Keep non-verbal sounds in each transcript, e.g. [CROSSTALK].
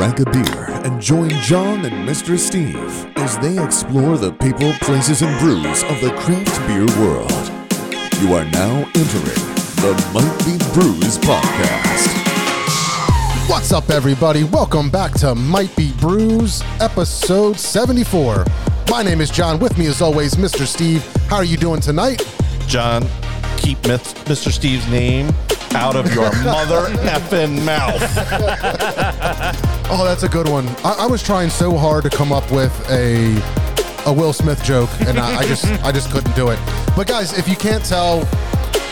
crack a beer and join John and Mr. Steve as they explore the people, places, and brews of the craft beer world. You are now entering the Might Be Brews podcast. What's up, everybody? Welcome back to Might Be Brews, episode 74. My name is John. With me, as always, Mr. Steve. How are you doing tonight? John, keep Myth- Mr. Steve's name out of your [LAUGHS] mother effing mouth. [LAUGHS] Oh, that's a good one. I, I was trying so hard to come up with a a Will Smith joke, and I, I just I just couldn't do it. But guys, if you can't tell,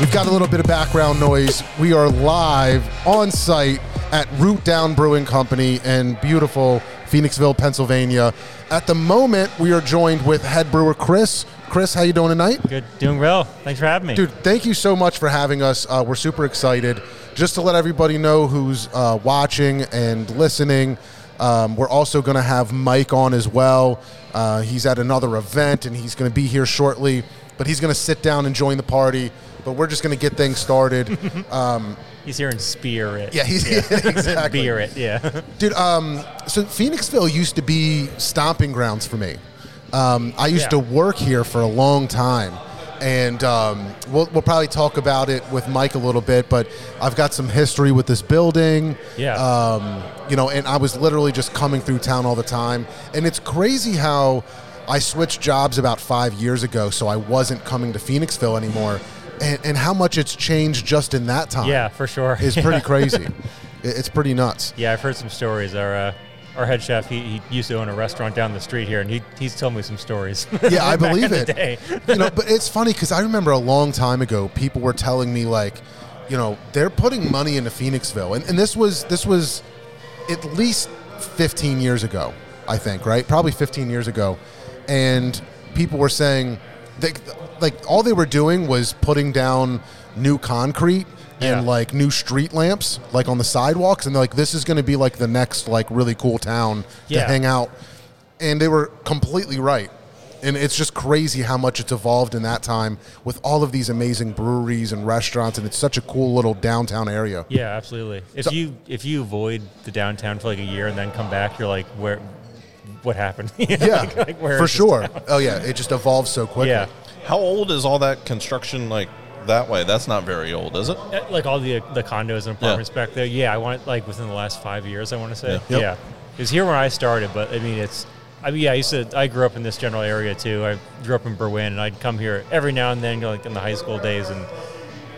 we've got a little bit of background noise. We are live on site at Root Down Brewing Company in beautiful Phoenixville, Pennsylvania. At the moment, we are joined with head brewer Chris. Chris, how you doing tonight? Good, doing well. Thanks for having me. Dude, thank you so much for having us. Uh, we're super excited. Just to let everybody know who's uh, watching and listening, um, we're also going to have Mike on as well. Uh, he's at another event and he's going to be here shortly, but he's going to sit down and join the party. But we're just going to get things started. [LAUGHS] He's here in spirit. Yeah, he's [LAUGHS] exactly. Beer it, yeah. [LAUGHS] Dude, um, so Phoenixville used to be stomping grounds for me. Um, I used Yeah. to work here for a long time, and um, we'll, we'll probably talk about it with Mike a little bit. But I've got some history with this building. Yeah. Um, you know, and I was literally just coming through town all the time, and it's crazy how I switched jobs about five years ago, so I wasn't coming to Phoenixville anymore, and, and how much it's changed just in that time. Yeah, for sure. is pretty [LAUGHS] crazy. It's pretty nuts. Yeah, I've heard some stories. Our uh, our head chef, he, he used to own a restaurant down the street here, and he, he's told me some stories. [LAUGHS] Yeah, I [LAUGHS] believe it. you know, but it's funny because I remember a long time ago, people were telling me like, you know, they're putting money into Phoenixville, and, and this was this was at least 15 years ago, I think, right? Probably 15 years ago, and people were saying, they, like, all they were doing was putting down new concrete. Yeah. And like new street lamps, like on the sidewalks, and they're like, "This is going to be like the next like really cool town to hang out." And they were completely right. And it's just crazy how much it's evolved in that time with all of these amazing breweries and restaurants, and it's such a cool little downtown area. Yeah, absolutely. If So- you if you avoid the downtown for like a year and then come back, you're like, where? What happened? [LAUGHS] You know, Yeah, like- like, where for sure. town? Oh yeah, it just evolves so quickly. Yeah, How old is all that construction like that way? That's not very old, is it? Uh, like all the the condos and apartments back there. Yeah, I want like within the last five years. I want to say. Yeah. Yep. Yeah, it was here when I started, but I mean, it's. I mean, yeah, I used to. I grew up in this general area too. I grew up in Berwyn, and I'd come here every now and then, like in the high school days, and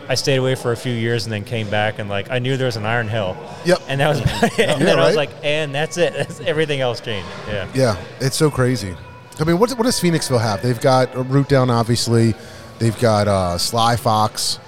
I stayed away for a few years, and then came back, and like I knew there was an Iron Hill. Yep. And that was. [LAUGHS] And Yeah, then I was like, and that's it. That's, everything else changed. Yeah. Yeah, it's so crazy. I mean, what, what does Phoenixville have? They've got a Root Down, obviously. They've got uh, Sly Fox,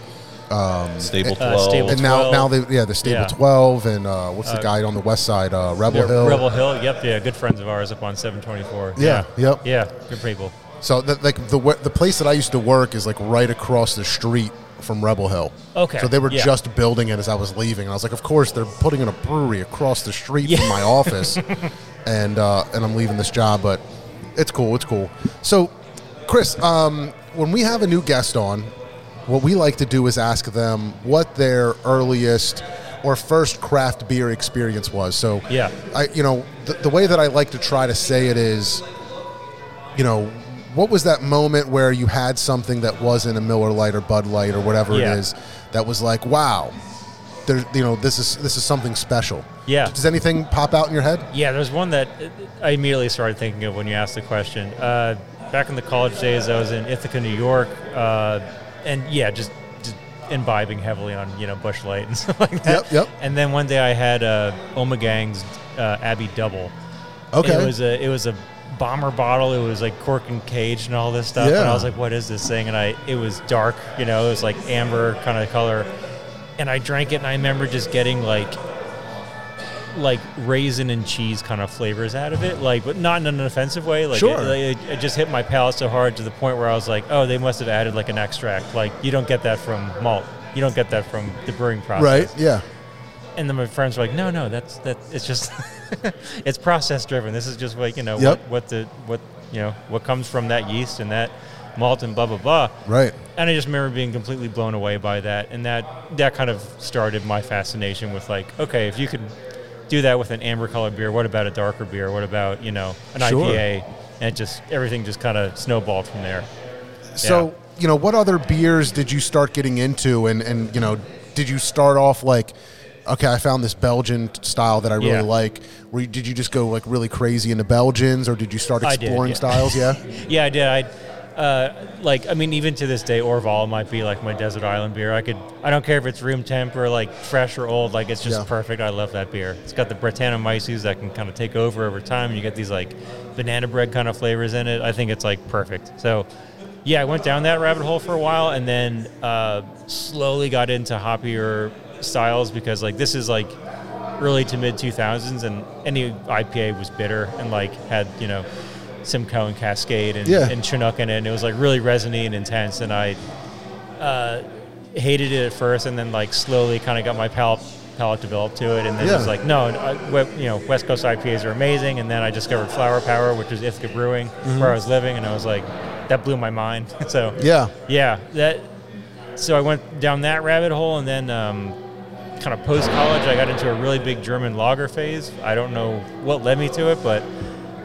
Stable Uh, 12. Stable and now 12. now they yeah the Stable Yeah. Twelve, and uh, what's the guy on the west side? Uh, Rebel Yeah, Hill. Rebel Hill. Yep. Yeah. Good friends of ours up on 724. Yeah, yep. Yeah. Good people. So the, like the wa- the place that I used to work is like right across the street from Rebel Hill. Okay, So they were yeah. just building it as I was leaving, and I was like, of course they're putting in a brewery across the street Yeah. from my [LAUGHS] office, and uh, and I'm leaving this job, but it's cool. It's cool. So, Chris, um, when we have a new guest on, what we like to do is ask them what their earliest or first craft beer experience was. So, Yeah. I you know the, the way that I like to try to say it is, you know, what was that moment where you had something that wasn't a Miller Lite or Bud Light or whatever Yeah. it is that was like, wow, there, you know, this is this is something special. Yeah. Does anything pop out in your head? Yeah, there's one that I immediately started thinking of when you asked the question. Uh, back in the college days, I was in Ithaca, New York, uh, and yeah, just, just imbibing heavily on you know Busch Light and [LAUGHS] stuff like that. Yep, yep. And then one day I had uh, Ommegang's uh, Abbey Double. Okay. It was a it was a bomber bottle. It was like cork and cage and all this stuff. Yeah. And I was like, what is this thing? And I it was dark. You know, it was like amber kind of color. And I drank it, and I remember just getting like like raisin and cheese kind of flavors out of it, like but not in an offensive way. Like Sure. it, it, it just hit my palate so hard to the point where I was like, oh, they must have added like an extract. Like you don't get that from malt. You don't get that from the brewing process. Right. Yeah. And then my friends were like, no, no, that's that. It's just [LAUGHS] it's process driven. This is just like you know Yep. what what the what you know what comes from that yeast and that malt and blah blah blah. Right. And I just remember being completely blown away by that, and that that kind of started my fascination with like, okay, if you could do that with an amber colored beer. What about a darker beer? What about you know an Sure. IPA? And it just everything just kind of snowballed from there. So, you know, what other beers did you start getting into? And, and, you know, did you start off like, okay, I found this Belgian style that I really Yeah. like? You, did you just go like really crazy into Belgians or did you start I did, exploring yeah. styles? Yeah. [LAUGHS] Yeah, I did. I uh, like. I mean, even to this day, Orval might be like my desert island beer. I could. I don't care if it's room temp or like fresh or old. Like it's just Yeah. perfect. I love that beer. It's got the Brettanomyces that can kind of take over over time. And you get these like banana bread kind of flavors in it. I think it's like perfect. So. Yeah, I went down that rabbit hole for a while, and then uh, slowly got into hoppier styles because like this is like early to mid 2000s, and any IPA was bitter and like had you know Simcoe and Cascade and, Yeah. and Chinook in it, and it was like really resiny and intense. And I uh, hated it at first, and then like slowly kind of got my palate palate developed to it, and then it was like no, I, you know West Coast IPAs are amazing. And then I discovered Flower Power, which is Ithaca Brewing, where I was living, and I was like that blew my mind. [LAUGHS] so Yeah. yeah, that. So I went down that rabbit hole, and then um, kind of post college, I got into a really big German lager phase. I don't know what led me to it, but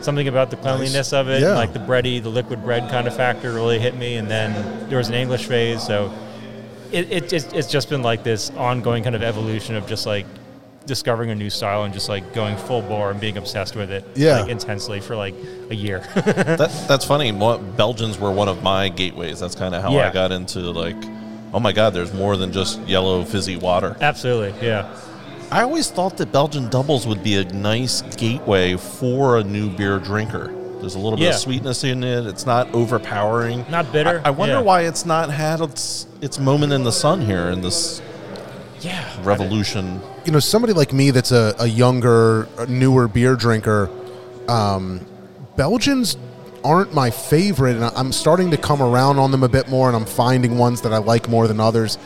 something about the cleanliness of it, Yeah. like the bready, the liquid bread kind of factor, really hit me. And then there was an English phase, so it, it just, it's just been like this ongoing kind of evolution of just like discovering a new style and just like going full bore and being obsessed with it Yeah. like intensely for like a year. [LAUGHS] that, that's funny. Mo- Belgians were one of my gateways. That's kind of how Yeah. I got into like, oh my god, there's more than just yellow fizzy water. Absolutely, yeah. I always thought that Belgian doubles would be a nice gateway for a new beer drinker. There's a little bit of sweetness in it. It's not overpowering. Not bitter, I, I wonder yeah. why it's not had its its moment in the sun here in this Yeah. revolution. you know, somebody like me that's a, a younger, a newer beer drinker, um, Belgians aren't my favorite, and I- I'm starting to come around on them a bit more, and I'm finding ones that I like more than others.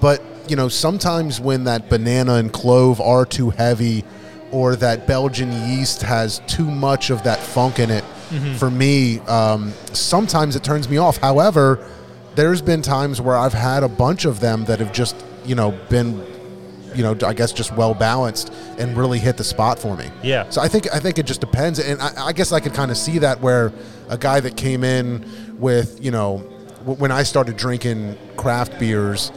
But you know, sometimes when that banana and clove are too heavy, or that Belgian yeast has too much of that funk in it, for me, um, sometimes it turns me off. However, there's been times where I've had a bunch of them that have just you know been you know, I guess just well balanced and really hit the spot for me. Yeah. So I think I think it just depends, and I, I guess I could kind of see that where a guy that came in with you know, w- when I started drinking craft beers,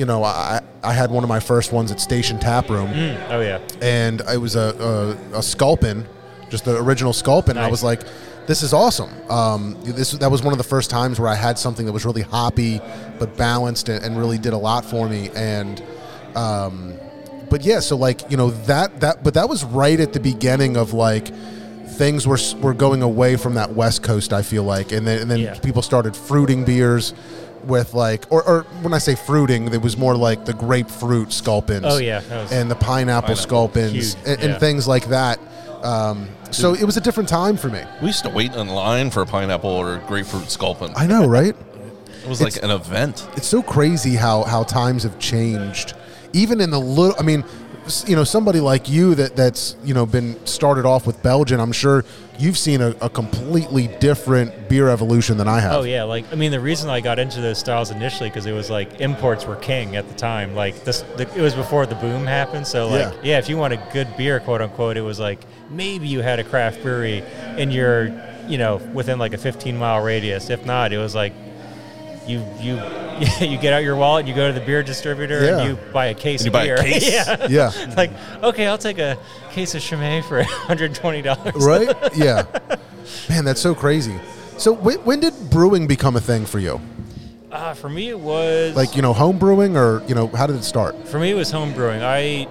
you know, I I had one of my first ones at Station Tap Room, Oh yeah. and it was a a, a Sculpin, just the original Sculpin. And I was like, this is awesome. Um, this that was one of the first times where I had something that was really hoppy but balanced and, and really did a lot for me. And um, but yeah, so like you know that that but that was right at the beginning of like things were were going away from that West Coast. I feel like, and then and then Yeah. people started fruiting beers with like or, or when I say fruiting, it was more like the grapefruit sculpins. Oh, yeah, and the pineapple, Pineapple. sculpins Huge, and, and yeah. things like that. Um, so it was a different time for me. We used to wait in line for a pineapple or grapefruit sculpin. I know, right? It was like an event. it's so crazy how how times have changed even in the little i mean s- you know somebody like you that that's you know been started off with belgian i'm sure you've seen a, a completely different beer evolution than i have Oh yeah, like I mean, the reason I got into those styles initially because it was like imports were king at the time. Like this, the, it was before the boom happened. So like, Yeah. yeah. if you want a good beer, quote unquote, it was like maybe you had a craft brewery in your, you know, within like a 15 mile radius. If not, it was like you you [LAUGHS] you get out your wallet, you go to the beer distributor, Yeah. and you buy a case And you of buy a beer. case. [LAUGHS] yeah. yeah [LAUGHS] like okay, I'll take a case of Chimay for 120 dollars. right yeah man that's so crazy so when, when did brewing become a thing for you Uh, for me, it was like you know home brewing or you know how did it start For me, it was home brewing. I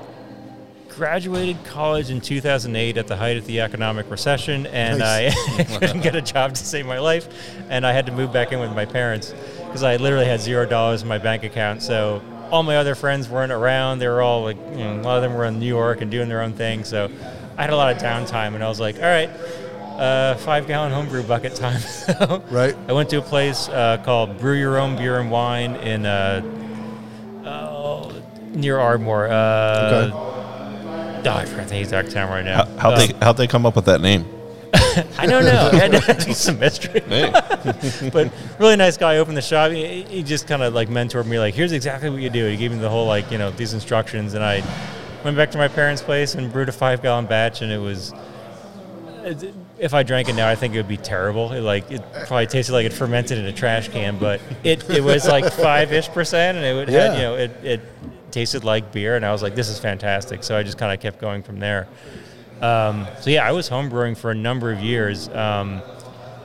graduated college in 2008 at the height of the economic recession, and Nice. I couldn't get a job to save my life, and I had to move back in with my parents because I literally had zero dollars in my bank account. So all my other friends weren't around. They were all like, you know, a lot of them were in New York and doing their own thing. So I had a lot of downtime, and I was like, all right. Uh, five gallon homebrew bucket time. [LAUGHS] so Right. I went to a place uh, called Brew Your Own Beer and Wine in uh, oh, near Ardmore. Uh, oh, I forgot the exact town right now. How, how'd, Uh, they, how'd they come up with that name? [LAUGHS] I don't know. It [LAUGHS] had to [LAUGHS] be some mystery. But really nice guy opened the shop. He, he just kind of like mentored me. Like, here's exactly what you do. He gave me the whole like you know these instructions, and I went back to my parents' place and brewed a five gallon batch, and it was. If I drank it now, I think it would be terrible. It, like it probably tasted like it fermented in a trash can, but it, it was like five ish percent, and it would had, you know it, it tasted like beer, and I was like, this is fantastic. So I just kind of kept going from there. Um, so yeah, I was homebrewing for a number of years, um,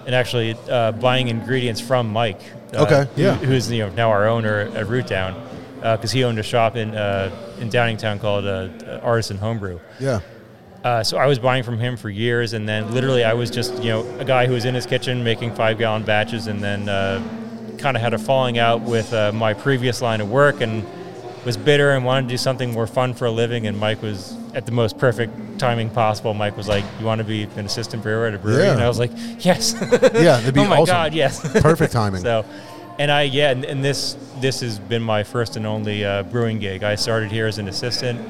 and actually uh, buying ingredients from Mike. Uh, Okay, who- yeah. who's you know now our owner at Root Down, because he owned a shop in uh, in Downingtown called uh, Artisan Homebrew. Yeah. Uh, so I was buying from him for years, and then literally I was just you know a guy who was in his kitchen making five gallon batches, and then uh, kind of had a falling out with uh, my previous line of work, and was bitter and wanted to do something more fun for a living. And Mike was at the most perfect timing possible. Mike was like, "You want to be an assistant brewer at a brewery?" Yeah. And I was like, "Yes." [LAUGHS] Yeah, that'd be [LAUGHS] oh my awesome. god, yes. [LAUGHS] Perfect timing. So, and I yeah, and, and this this has been my first and only uh, brewing gig. I started here as an assistant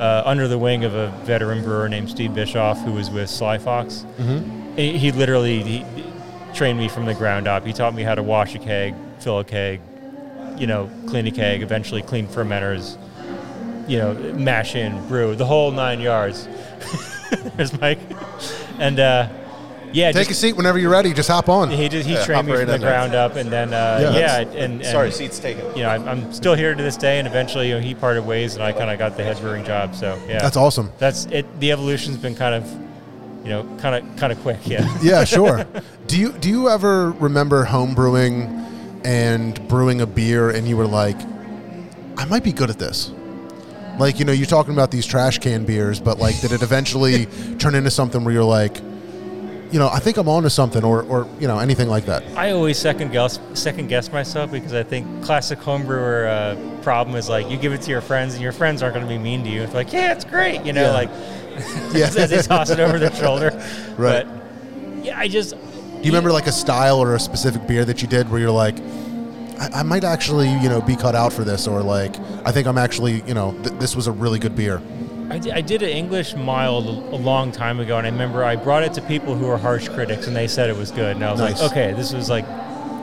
uh, under the wing of a veteran brewer named Steve Bischoff, who was with Sly Fox. Mm-hmm. He, he literally he, he trained me from the ground up. He taught me how to wash a keg, fill a keg, you know, clean a keg, eventually clean fermenters, you know, mash in, brew, the whole nine yards. [LAUGHS] There's Mike, and uh, yeah, Take just, a seat whenever you're ready. Just hop on. he just he Yeah, trained me from the in there. ground up, and then uh, Yeah. yeah, and, and Sorry, seats taken. You know, I'm, I'm still here to this day, and eventually, you know, he parted ways, and I kind of got the head brewing job. So yeah, That's awesome. That's it. The evolution's been kind of, you know, kind of kind of quick. Yeah. Yeah, sure. [LAUGHS] do you do you ever remember home brewing and brewing a beer and you were like, I might be good at this? Like, you know, you're talking about these trash can beers, but like did it eventually [LAUGHS] turn into something where you're like, you know, I think I'm onto something or or you know, anything like that? I always second guess second guess myself because I think classic homebrewer uh, problem is like you give it to your friends and your friends aren't going to be mean to you. It's like, yeah, it's great, you know, Yeah. like [LAUGHS] Yeah. as they toss it over their shoulder. [LAUGHS] Right. But yeah, I just Do you remember like a style or a specific beer that you did where you're like, I, I might actually, you know, be cut out for this, or like, I think I'm actually, you know, th- this was a really good beer. I did, I did an English mild a long time ago, and I remember I brought it to people who were harsh critics, and they said it was good. And I was Nice. like, okay, this was like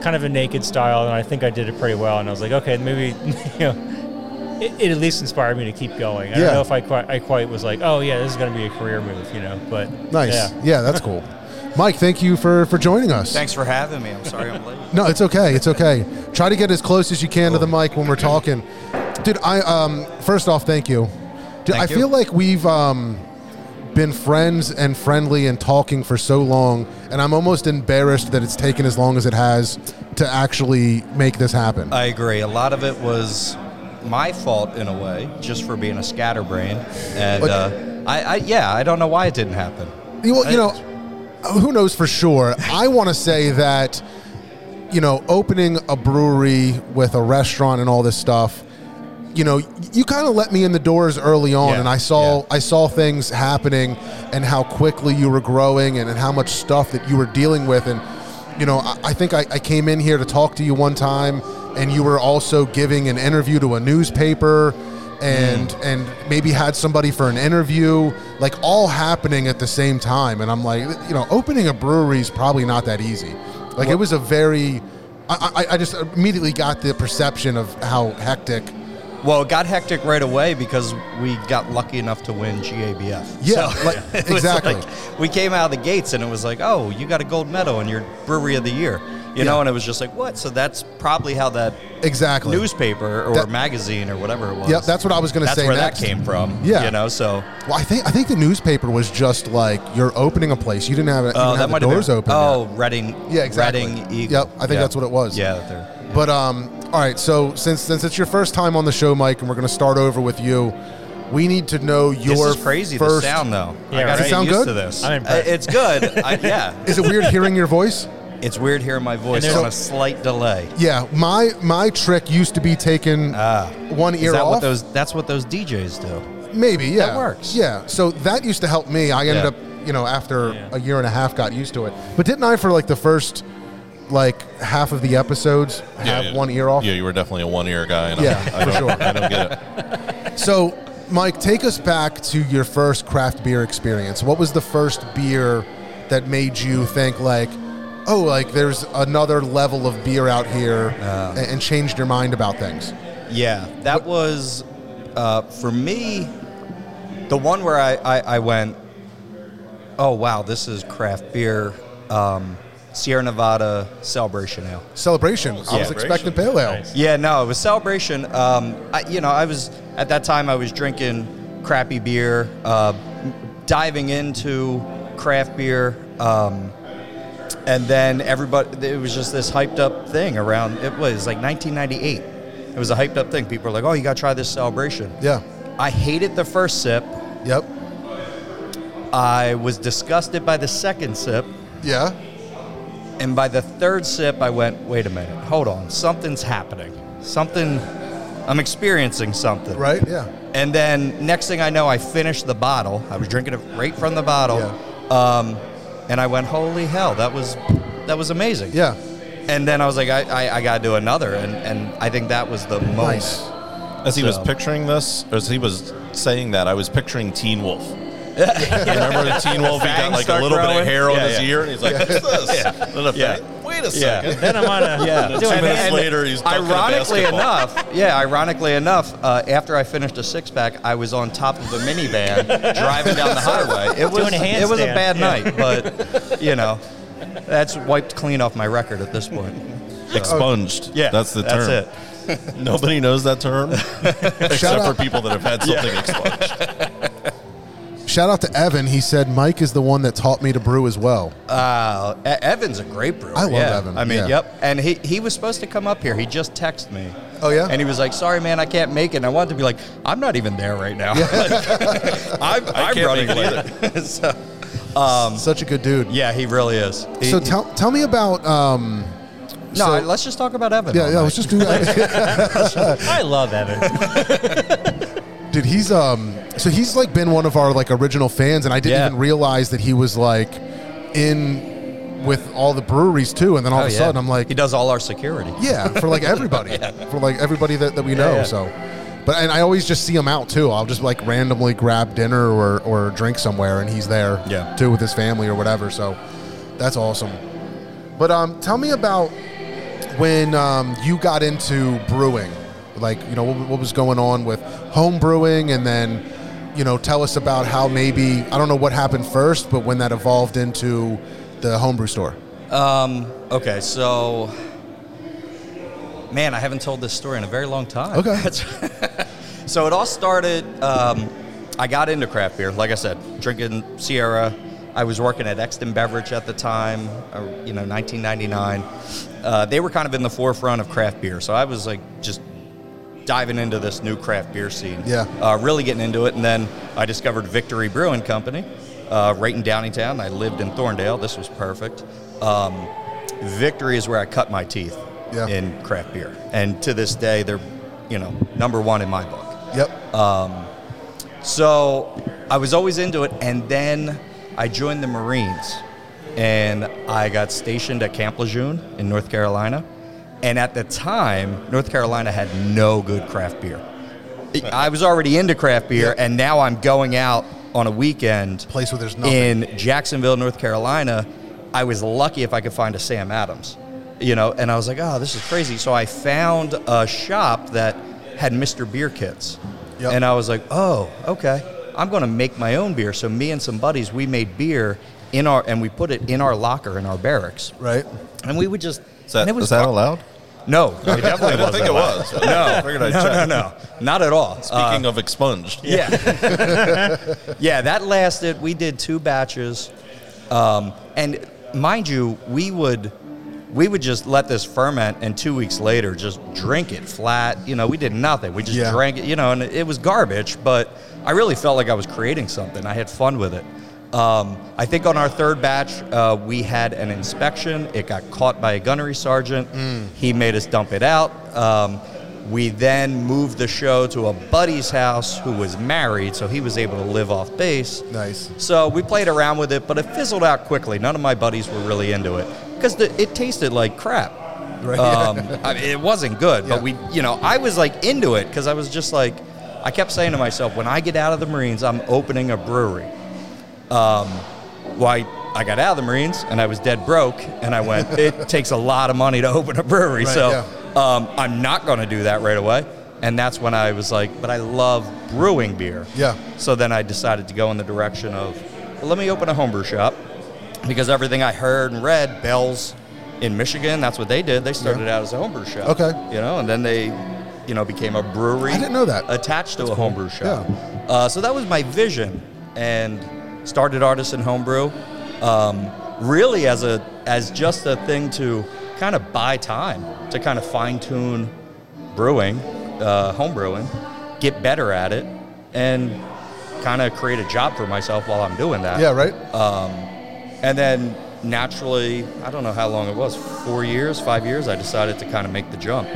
kind of a naked style, and I think I did it pretty well. And I was like, okay, maybe [LAUGHS] you know, it, it at least inspired me to keep going. I Yeah. don't know if I quite, I quite was like, oh yeah, this is going to be a career move, you know. But Nice. yeah. Yeah, that's cool. Mike, thank you for for joining us. Thanks for having me. I'm sorry I'm late. [LAUGHS] No, it's okay. It's okay. Try to get as close as you can to the mic when we're talking. Dude, I um first off, thank you. Dude, Thank I you. feel like we've um been friends and friendly and talking for so long, and I'm almost embarrassed that it's taken as long as it has to actually make this happen. I agree. A lot of it was my fault in a way, just for being a scatterbrain. And But- uh, I, I, yeah, I don't know why it didn't happen. You, well, you know, who knows for sure? I want to say that, you know, opening a brewery with a restaurant and all this stuff, you know, you kind of let me in the doors early on, Yeah, and I saw yeah. I saw things happening and how quickly you were growing and, and how much stuff that you were dealing with, and you know, I, I think I, I came in here to talk to you one time, and you were also giving an interview to a newspaper and Mm. and maybe had somebody for an interview, like all happening at the same time. And I'm like, you know, opening a brewery is probably not that easy. Like it was a very, I, I, I just immediately got the perception of how hectic. Well, it got hectic right away because we got lucky enough to win GABF. Yeah, So like- [LAUGHS] exactly. like- we came out of the gates and it was like, oh, you got a gold medal and you're brewery of the year. You Yeah. know, and it was just like, what? So that's probably how that Exactly. newspaper or That- magazine or whatever it was. Yeah, that's what I was going to That's say where next. that came from. Yeah. You know, so Well, I think I think the newspaper was just like you're opening a place. You didn't have, it, you Oh, didn't that have the might have doors been. open. Oh, yet. Reading. Yeah, exactly. Reading. Eagle. Yep, I think that's what it was. Yeah, they're- But um, all right. So since since it's your first time on the show, Mike, and we're going to start over with you, we need to know your This is crazy. first. the sound though. Yeah, I got Does to it sound used good? to this. I'm Uh, it's good. I, yeah. [LAUGHS] Is it weird hearing your voice? It's weird hearing my voice there's- on a slight delay. Yeah, my my trick used to be taking Ah. one Is ear that off. what those? That's what those DJs do. Maybe, yeah. That works. Yeah. So that used to help me. I ended Yeah. up, you know, after Yeah. a year and a half, got used to it. But didn't I, for like the first, like half of the episodes, have yeah. one ear off? Yeah, you were definitely a one ear guy. And Yeah, I, I for sure. I don't get it. So, Mike, take us back to your first craft beer experience. What was the first beer that made you think like, oh, like there's another level of beer out here, Uh. and, and changed your mind about things? Yeah, that was uh, for me. The one where I, I, I went, oh wow, this is craft beer, um, Sierra Nevada Celebration Ale. Celebration. I was expecting pale ale. Nice. Yeah, no, it was celebration. Um, I, you know, I was at that time I was drinking crappy beer, uh, diving into craft beer, um, and then everybody. It was just this hyped up thing around. It was like 1998. It was a hyped up thing. People were like, "Oh, you got to try this celebration." Yeah. I hated the first sip. Yep. I was disgusted by the second sip. Yeah. And by the third sip, I went, wait a minute, hold on, something's happening. Something, I'm experiencing something. Right. Yeah. And then next thing I know, I finished the bottle. I was drinking it right from the bottle. Um, and I went, holy hell, that was, that was amazing. Yeah. And then I was like, I, I, I got to do another. And, and I think that was the most. Nice. As he was picturing this, as he was saying that, I was picturing Teen Wolf. [LAUGHS] Remember the Teen Wolf? He got like a start little bit of hair on Yeah, his yeah. ear, and he's like, "What's [LAUGHS] this?" Yeah. Then a Yeah. fan- Wait a Yeah. second. [LAUGHS] Then I'm on a [LAUGHS] Yeah. doing Two minutes that. later, he's dunking a Ironically enough, yeah, ironically enough, uh, after I finished a six pack, I was on top of a minivan [LAUGHS] driving down the highway. It was Doing a it was a bad Yeah. night, but you know, that's wiped clean off my record at this point. Expunged. Yeah, that's the term. That's it. Nobody knows that term except for people that have had something expunged. Shout out to Evan. He said Mike is the one that taught me to brew as well. Uh, E- Evan's a great brewer. I love yeah. Evan, I mean, yeah. yep. And he, he was supposed to come up here. He just texted me. Oh, yeah? And he was like, "Sorry, man, I can't make it." And I wanted to be like, "I'm not even there right now. [LAUGHS] [LAUGHS] I'm, I'm can't running late." [LAUGHS] so, Such a good dude. yeah, he really is. He- So he- tell tell me about um. no, so- let's just talk about Evan. Yeah, yeah. night. Let's just do that. I love Evan. Dude, he's um. So he's like been one of our like original fans, and I didn't Yeah. even realize that he was like in with all the breweries too. And then all Oh, of a yeah. sudden, I'm like, he does all our security. yeah, for like [LAUGHS] everybody, for like everybody that, that we know. yeah. So, but and I always just see him out too. I'll just like randomly grab dinner or or drink somewhere, and he's there Yeah. too with his family or whatever. So that's awesome. But um, tell me about when um, you got into brewing. Like, you know, what, what was going on with home brewing, and then, you know, tell us about how maybe I don't know what happened first, but when that evolved into the homebrew store. Um, okay, so man, I haven't told this story in a very long time. Okay. [LAUGHS] [LAUGHS] so it all started. Um, I got into craft beer, like I said, drinking Sierra. I was working at Exton Beverage at the time, uh, you know, 1999. Uh, they were kind of in the forefront of craft beer, so I was like just diving into this new craft beer scene. Yeah. Uh, really getting into it, and then I discovered Victory Brewing Company, uh, right in Downingtown. I lived in Thorndale. This was perfect. Um, Victory is where I cut my teeth Yeah. in craft beer, and to this day, they're, you know, number one in my book. Yep. So I was always into it, and then I joined the Marines, and I got stationed at Camp Lejeune in North Carolina. And at the time, North Carolina had no good craft beer. I was already into craft beer, and now I'm going out on a weekend Place where there's nothing. in Jacksonville, North Carolina. I was lucky if I could find a Sam Adams, you know, and I was like, oh, this is crazy. So I found a shop that had Mr. Beer kits. Yep. And I was like, oh, okay. I'm going to make my own beer. So me and some buddies, we made beer in our, and we put it in our locker in our barracks. right. And we would just, Is that, and it was is that allowed? No, it definitely I didn't think it was. No, I no, no, no, not at all. Uh, Speaking of expunged, yeah. [LAUGHS] yeah, that lasted. We did two batches. Um, and mind you, we would we would just let this ferment and two weeks later just drink it flat. You know, we did nothing. We just Yeah. drank it, you know, and it was garbage, but I really felt like I was creating something. I had fun with it. Um, I think on our third batch, uh, we had an inspection. It got caught by a gunnery sergeant. He made us dump it out. Um, we then moved the show to a buddy's house who was married, so he was able to live off base. Nice. So we played around with it, but it fizzled out quickly. None of my buddies were really into it because it tasted like crap. Right. Um, [LAUGHS] I mean, it wasing good, Yeah. but we, you know, I was like into it because I was just like, I kept saying to myself, when I get out of the Marines, I'm opening a brewery. Um, why I got out of the Marines and I was dead broke, and I went, [LAUGHS] it takes a lot of money to open a brewery, Right, so yeah. um, I'm not going to do that right away. and that's when I was like, but I love brewing beer. Yeah. So then I decided to go in the direction of, well, let me open a homebrew shop because everything I heard and read, Bell's in Michigan, that's what they did. They started out as a homebrew shop. Okay. You know, and then they, you know, became a brewery. I didn't know that. Attached to a homebrew shop. Uh, so that was my vision, and started Artisan Homebrew, um, really as a as just a thing to kind of buy time to kind of fine tune brewing, uh, home brewing, get better at it, and kind of create a job for myself while I'm doing that. Yeah, right? And then naturally, I don't know how long it was, four years, five years, I decided to kind of make the jump.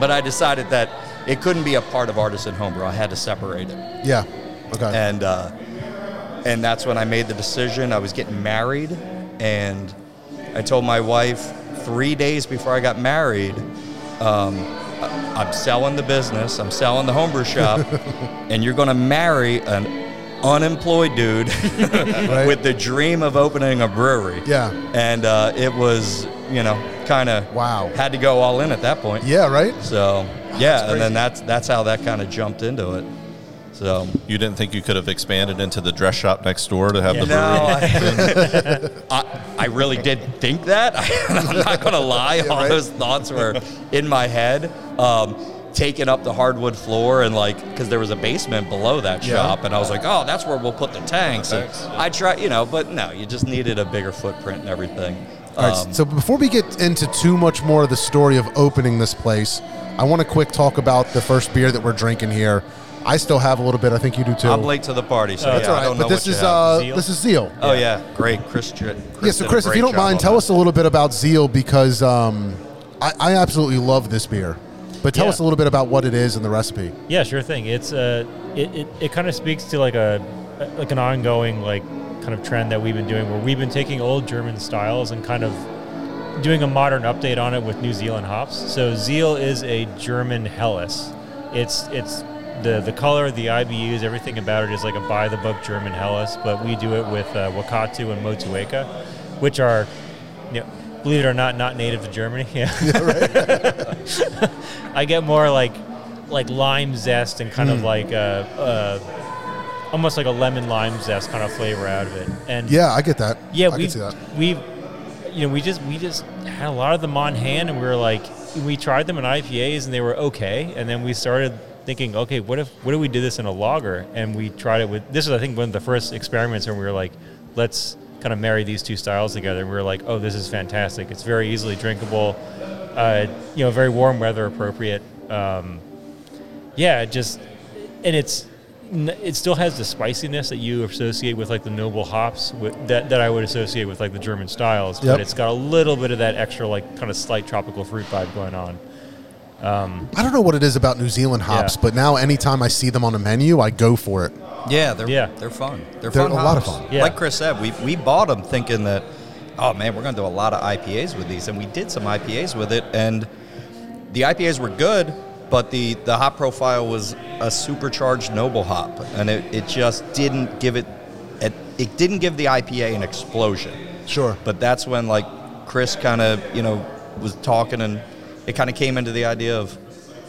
But I decided that it couldn't be a part of Artisan Homebrew. I had to separate it. yeah. Okay. And, uh, and that's when I made the decision. I was getting married, and I told my wife three days before I got married, um, I'm selling the business, I'm selling the homebrew shop, [LAUGHS] and you're going to marry an unemployed dude [LAUGHS] with the dream of opening a brewery. Yeah. And uh, it was, you know, kind of Wow. had to go all in at that point. yeah, right? So yeah, and then that's that's how that kind of jumped into it. So You didn't think you could have expanded into the dress shop next door to have Yeah. the no, brewery? I, [LAUGHS] I, I really did think that. [LAUGHS] I'm not gonna lie. All right. those thoughts were in my head. Um, taking up the hardwood floor and like because there was a basement below that Yeah. shop and i was like oh that's where we'll put the tanks and i try you know but no you just needed a bigger footprint and everything All right, Um, so before we get into too much more of the story of opening this place, I want to quick talk about the first beer that we're drinking here. I still have a little bit. I think you do too. i'm late to the party so That's yeah, all i don't know But this what is have. uh, this is Zeal. oh yeah great chris, Chris yeah. So Chris, if you don't mind, tell that. us a little bit about Zeal because um, I, I absolutely love this beer. But tell Yeah. us a little bit about what it is and the recipe. Yeah, sure thing. It's uh, it, it, it kind of speaks to like a like an ongoing like kind of trend that we've been doing where we've been taking old German styles and kind of doing a modern update on it with New Zealand hops. So Zeal is a German Helles. It's it's the the color, the IBUs, everything about it is like a by the book German Helles, but we do it with uh, Wakatu and Motueka, which are you know, believe it or not, not native to Germany. [LAUGHS] [LAUGHS] Yeah. I get more like like lime zest and kind of like a, uh almost like a lemon lime zest kind of flavor out of it. And Yeah, I get that. yeah, we we you know we just we just had a lot of them on hand, and we were like we tried them in IPAs and they were okay, and then we started thinking, okay, what if what if we did this in a lager And we tried it with this is I think one of the first experiments, and we were like, let's kind of marry these two styles together. And we were like, oh, this is fantastic. It's very easily drinkable, uh, you know, very warm weather appropriate. Um, yeah, just and it's it still has the spiciness that you associate with like the noble hops with, that that I would associate with like the German styles, Yep. but it's got a little bit of that extra like kind of slight tropical fruit vibe going on. Um, I don't know what it is about New Zealand hops, Yeah. but now anytime I see them on a menu, I go for it. Yeah, they're Yeah. they're fun. They're, They're fun. a lot of fun. Yeah. Like Chris said, we we bought them thinking that, oh man, we're gonna do a lot of IPAs with these, and we did some IPAs with it, and the IPAs were good, but the the hop profile was a supercharged noble hop, and it, it just didn't give it, it it didn't give the IPA an explosion. Sure. But that's when like Chris kind of you know was talking, and it kind of came into the idea of,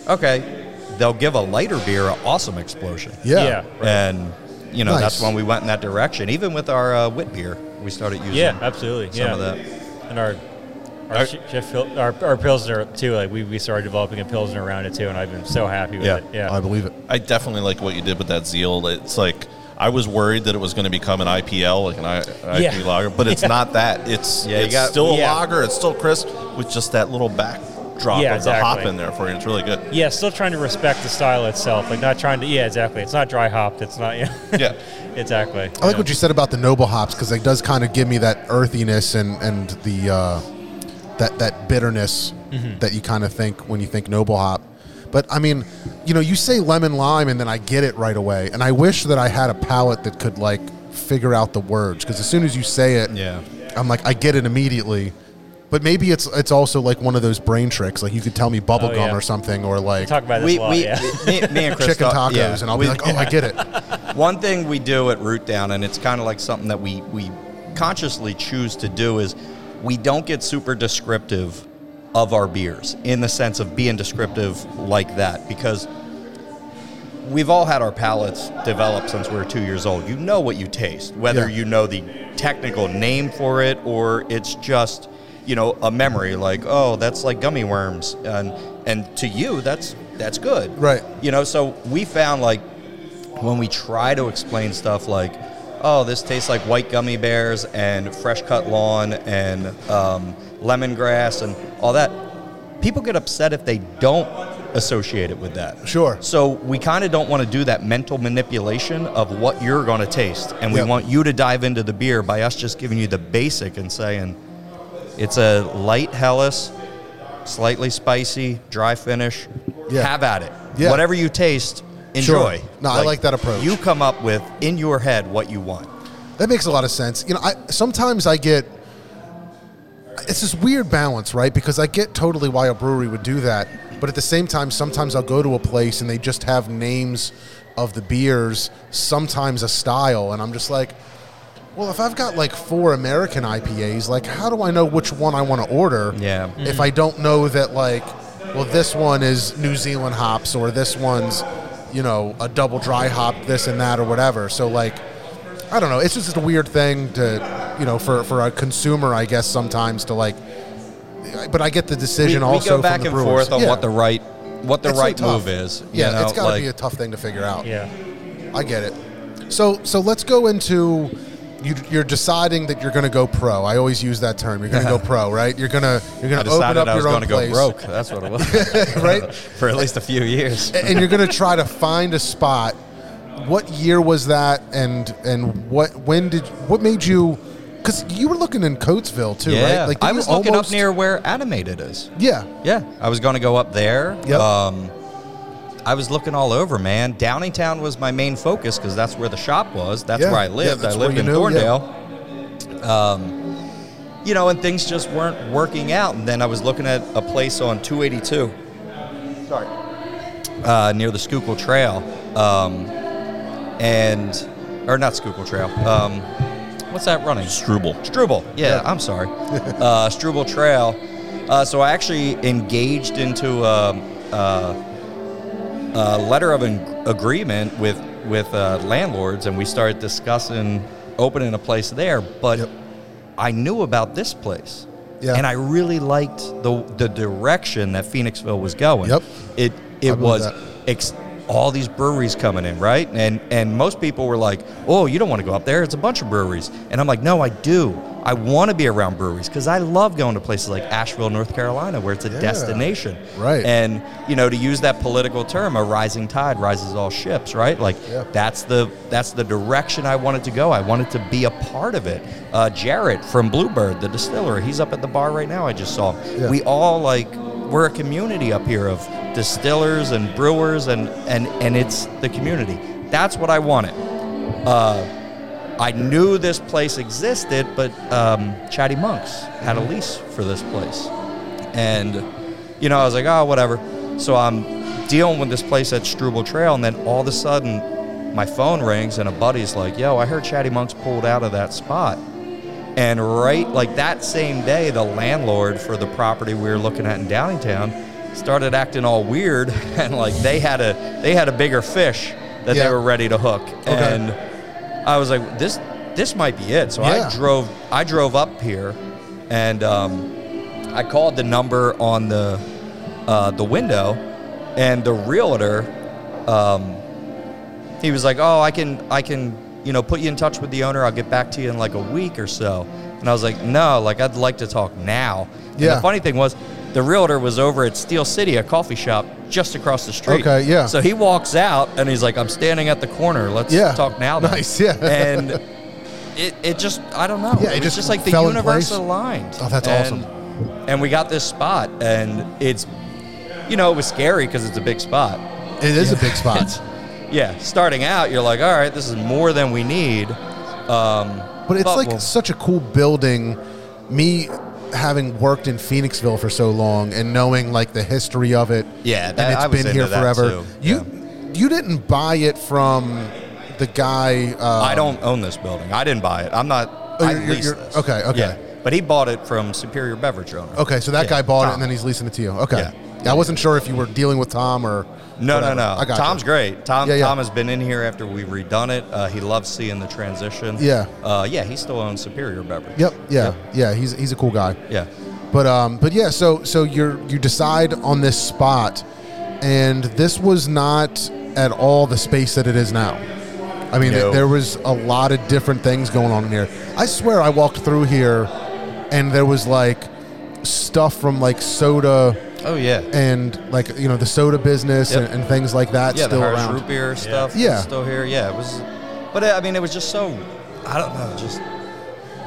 okay, they'll give a lighter beer an awesome explosion. Yeah. Yeah. And you know Nice. that's when we went in that direction. Even with our uh, wit beer, we started using Yeah, absolutely. some yeah. of that. And our our, sh- chef Pil- our, our pilsner too. Like we, we started developing a pilsner around it too, and I've been so happy with Yeah. it. Yeah, I believe it. I definitely like what you did with that zeal. It's like I was worried that it was going to become an IPL, like an I, IPA Yeah. lager, but it's [LAUGHS] not that. It's Yeah, you it's got- still a yeah. lager. It's still crisp with just that little backdrop Yeah, of the hop in there for you. It's really good. yeah. Still trying to respect the style itself. Like not trying to. Yeah, exactly. It's not dry hopped. It's not. [LAUGHS] Yeah. Yeah. [LAUGHS] exactly. I like what you said about the noble hops because it does kind of give me that earthiness and and the uh, that that bitterness Mm-hmm. that you kind of think when you think noble hop. But I mean, you know, you say lemon lime and then I get it right away. And I wish that I had a palate that could like figure out the words because as soon as you say it, Yeah. I'm like I get it immediately. But maybe it's it's also like one of those brain tricks. Like you could tell me bubblegum Oh, yeah. or something, or like Talk about this We, a lot. we, yeah. me, me and [LAUGHS] Chris chicken talk- tacos, yeah. and I'll We- be like, oh, I get it. [LAUGHS] One thing we do at Root Down, and it's kind of like something that we we consciously choose to do, is we don't get super descriptive of our beers in the sense of being descriptive like that because we've all had our palates developed since we were two years old. You know what you taste, whether Yeah. you know the technical name for it or it's just you know a memory like oh that's like gummy worms and and to you that's that's good Right. you know so we found like when we try to explain stuff like oh this tastes like white gummy bears and fresh cut lawn and um, lemongrass and all that people get upset if they don't associate it with that Sure. so we kind of don't want to do that mental manipulation of what you're going to taste and we Yep. want you to dive into the beer by us just giving you the basic and saying it's a light helles slightly spicy dry finish Yeah. have at it Yeah. whatever you taste enjoy Sure. No, I like that approach. you come up with in your head what you want That makes a lot of sense. You know, I sometimes I get it's this weird balance, right? Because I get totally why a brewery would do that, but at the same time, sometimes I'll go to a place and they just have names of the beers, sometimes a style, and I'm just like, well, if I've got like four American IPAs, like how do I know which one I want to order? Yeah. If I don't know that, like, well, this one is New Zealand hops or this one's, you know, a double dry hop, this and that or whatever. So like, I don't know. It's just a weird thing to, you know, for for a consumer, I guess sometimes to like. But I get the decision we also go back from the and brewers. forth on Yeah. what the right what the It's right tough. move is you Yeah, know, it's got to like- be a tough thing to figure out. Yeah. I get it. So so let's go into you, you're deciding that you're going to go pro. I always use that term. You're going to go [LAUGHS] pro, right? You're gonna you're gonna open decided up I was your going own to go broke. That's what it was. [LAUGHS] right? For at least a few years. and you're going to try to find a spot. What year was that? And and what when did what made you? Because you were looking in Coatesville too, yeah, right? Like I was looking almost- up near where Animated is. Yeah, Yeah, I was going to go up there. Yep. Um, I was looking all over, man. Downingtown was my main focus because that's where the shop was. That's Yeah, where I lived. that's I lived in knew, yeah. Thorndale. Um, you know, and things just weren't working out. And then I was looking at a place on 282. Sorry. Uh, near the Schuylkill Trail. Um, and, or not Schuylkill Trail. Um, what's that running? Struble. Struble. Yeah, I'm sorry. [LAUGHS] uh, Struble Trail. Uh, so I actually engaged into a, a, letter of an agreement with with uh, landlords, and we started discussing opening a place there. But Yep. I knew about this place, Yeah. and I really liked the the direction that Phoenixville was going. Yep. It it was ex- all these breweries coming in, right? And and most people were like, "Oh, you don't want to go up there? It's a bunch of breweries." And I'm like, "No, I do. I want to be around breweries because I love going to places like Asheville, North Carolina, where it's a Yeah. destination." Right. And you know, to use that political term, a rising tide rises all ships, right? Like Yeah. that's the that's the direction I wanted to go. I wanted to be a part of it. Uh, Jarrett from Bluebird, the distiller, he's up at the bar right now. I just saw. him. Yeah. We all like we're a community up here of distillers and brewers and and and it's the community. That's what I wanted. Uh, I knew this place existed, but um, Chatty Monks had a lease for this place, and you know I was like, oh, whatever. So I'm dealing with this place at Struble Trail, and then all of a sudden, my phone rings, and a buddy's like, yo, I heard Chatty Monks pulled out of that spot. And right like that same day, the landlord for the property we were looking at in Downingtown started acting all weird, [LAUGHS] and like they had a they had a bigger fish that Yeah. they were ready to hook, and I was like, this this might be it. So Yeah. I drove I drove up here, and um, I called the number on the uh, the window, and the realtor um, he was like, "Oh, I can, I can, you know, put you in touch with the owner. I'll get back to you in like a week or so." And I was like, "No, like I'd like to talk now." And Yeah. the funny thing was, the realtor was over at Steel City, a coffee shop just across the street. Okay, yeah. So he walks out and he's like, "I'm standing at the corner. Let's Yeah. talk now." then." Nice, yeah. and it, it just, I don't know. Yeah, it it just just like the universe aligned. Oh, that's And- awesome. And we got this spot, and it's, you know, it was scary because it's a big spot. It is a big spot. [LAUGHS] It's- yeah, starting out, you're like, all right, this is more than we need. Um, But it's like we'll- such a cool building. Me having worked in Phoenixville for so long and knowing like the history of it. Yeah, and that- it's I was been here forever. You you didn't buy it from the guy. Uh, I don't own this building. I didn't buy it. I'm not. Oh, I you're- you're- this. okay, okay. Yeah. But he bought it from Superior Beverage owner. Okay, so that Yeah, guy bought it and then he's leasing it to you. Okay. Yeah. I wasn't sure if you were dealing with Tom or. No, whatever. no, no. I got Tom's you. great. Tom, Yeah, yeah. Tom has been in here after we've redone it. Uh, he loves seeing the transition. Yeah. Uh, yeah, he still owns Superior Beverage. Yep. Yeah. Yeah. He's he's a cool guy. Yeah. But um, but yeah. So so you're you decide on this spot, and this was not at all the space that it is now. I mean, No. there was a lot of different things going on in here. I swear, I walked through here, and there was like stuff from like soda Oh yeah. and like you know the soda business Yep. and, and things like that yeah, still the Harsh around. root beer stuff. Yeah. is still here. Yeah, it was. But uh, I mean, it was just so. I don't know. Just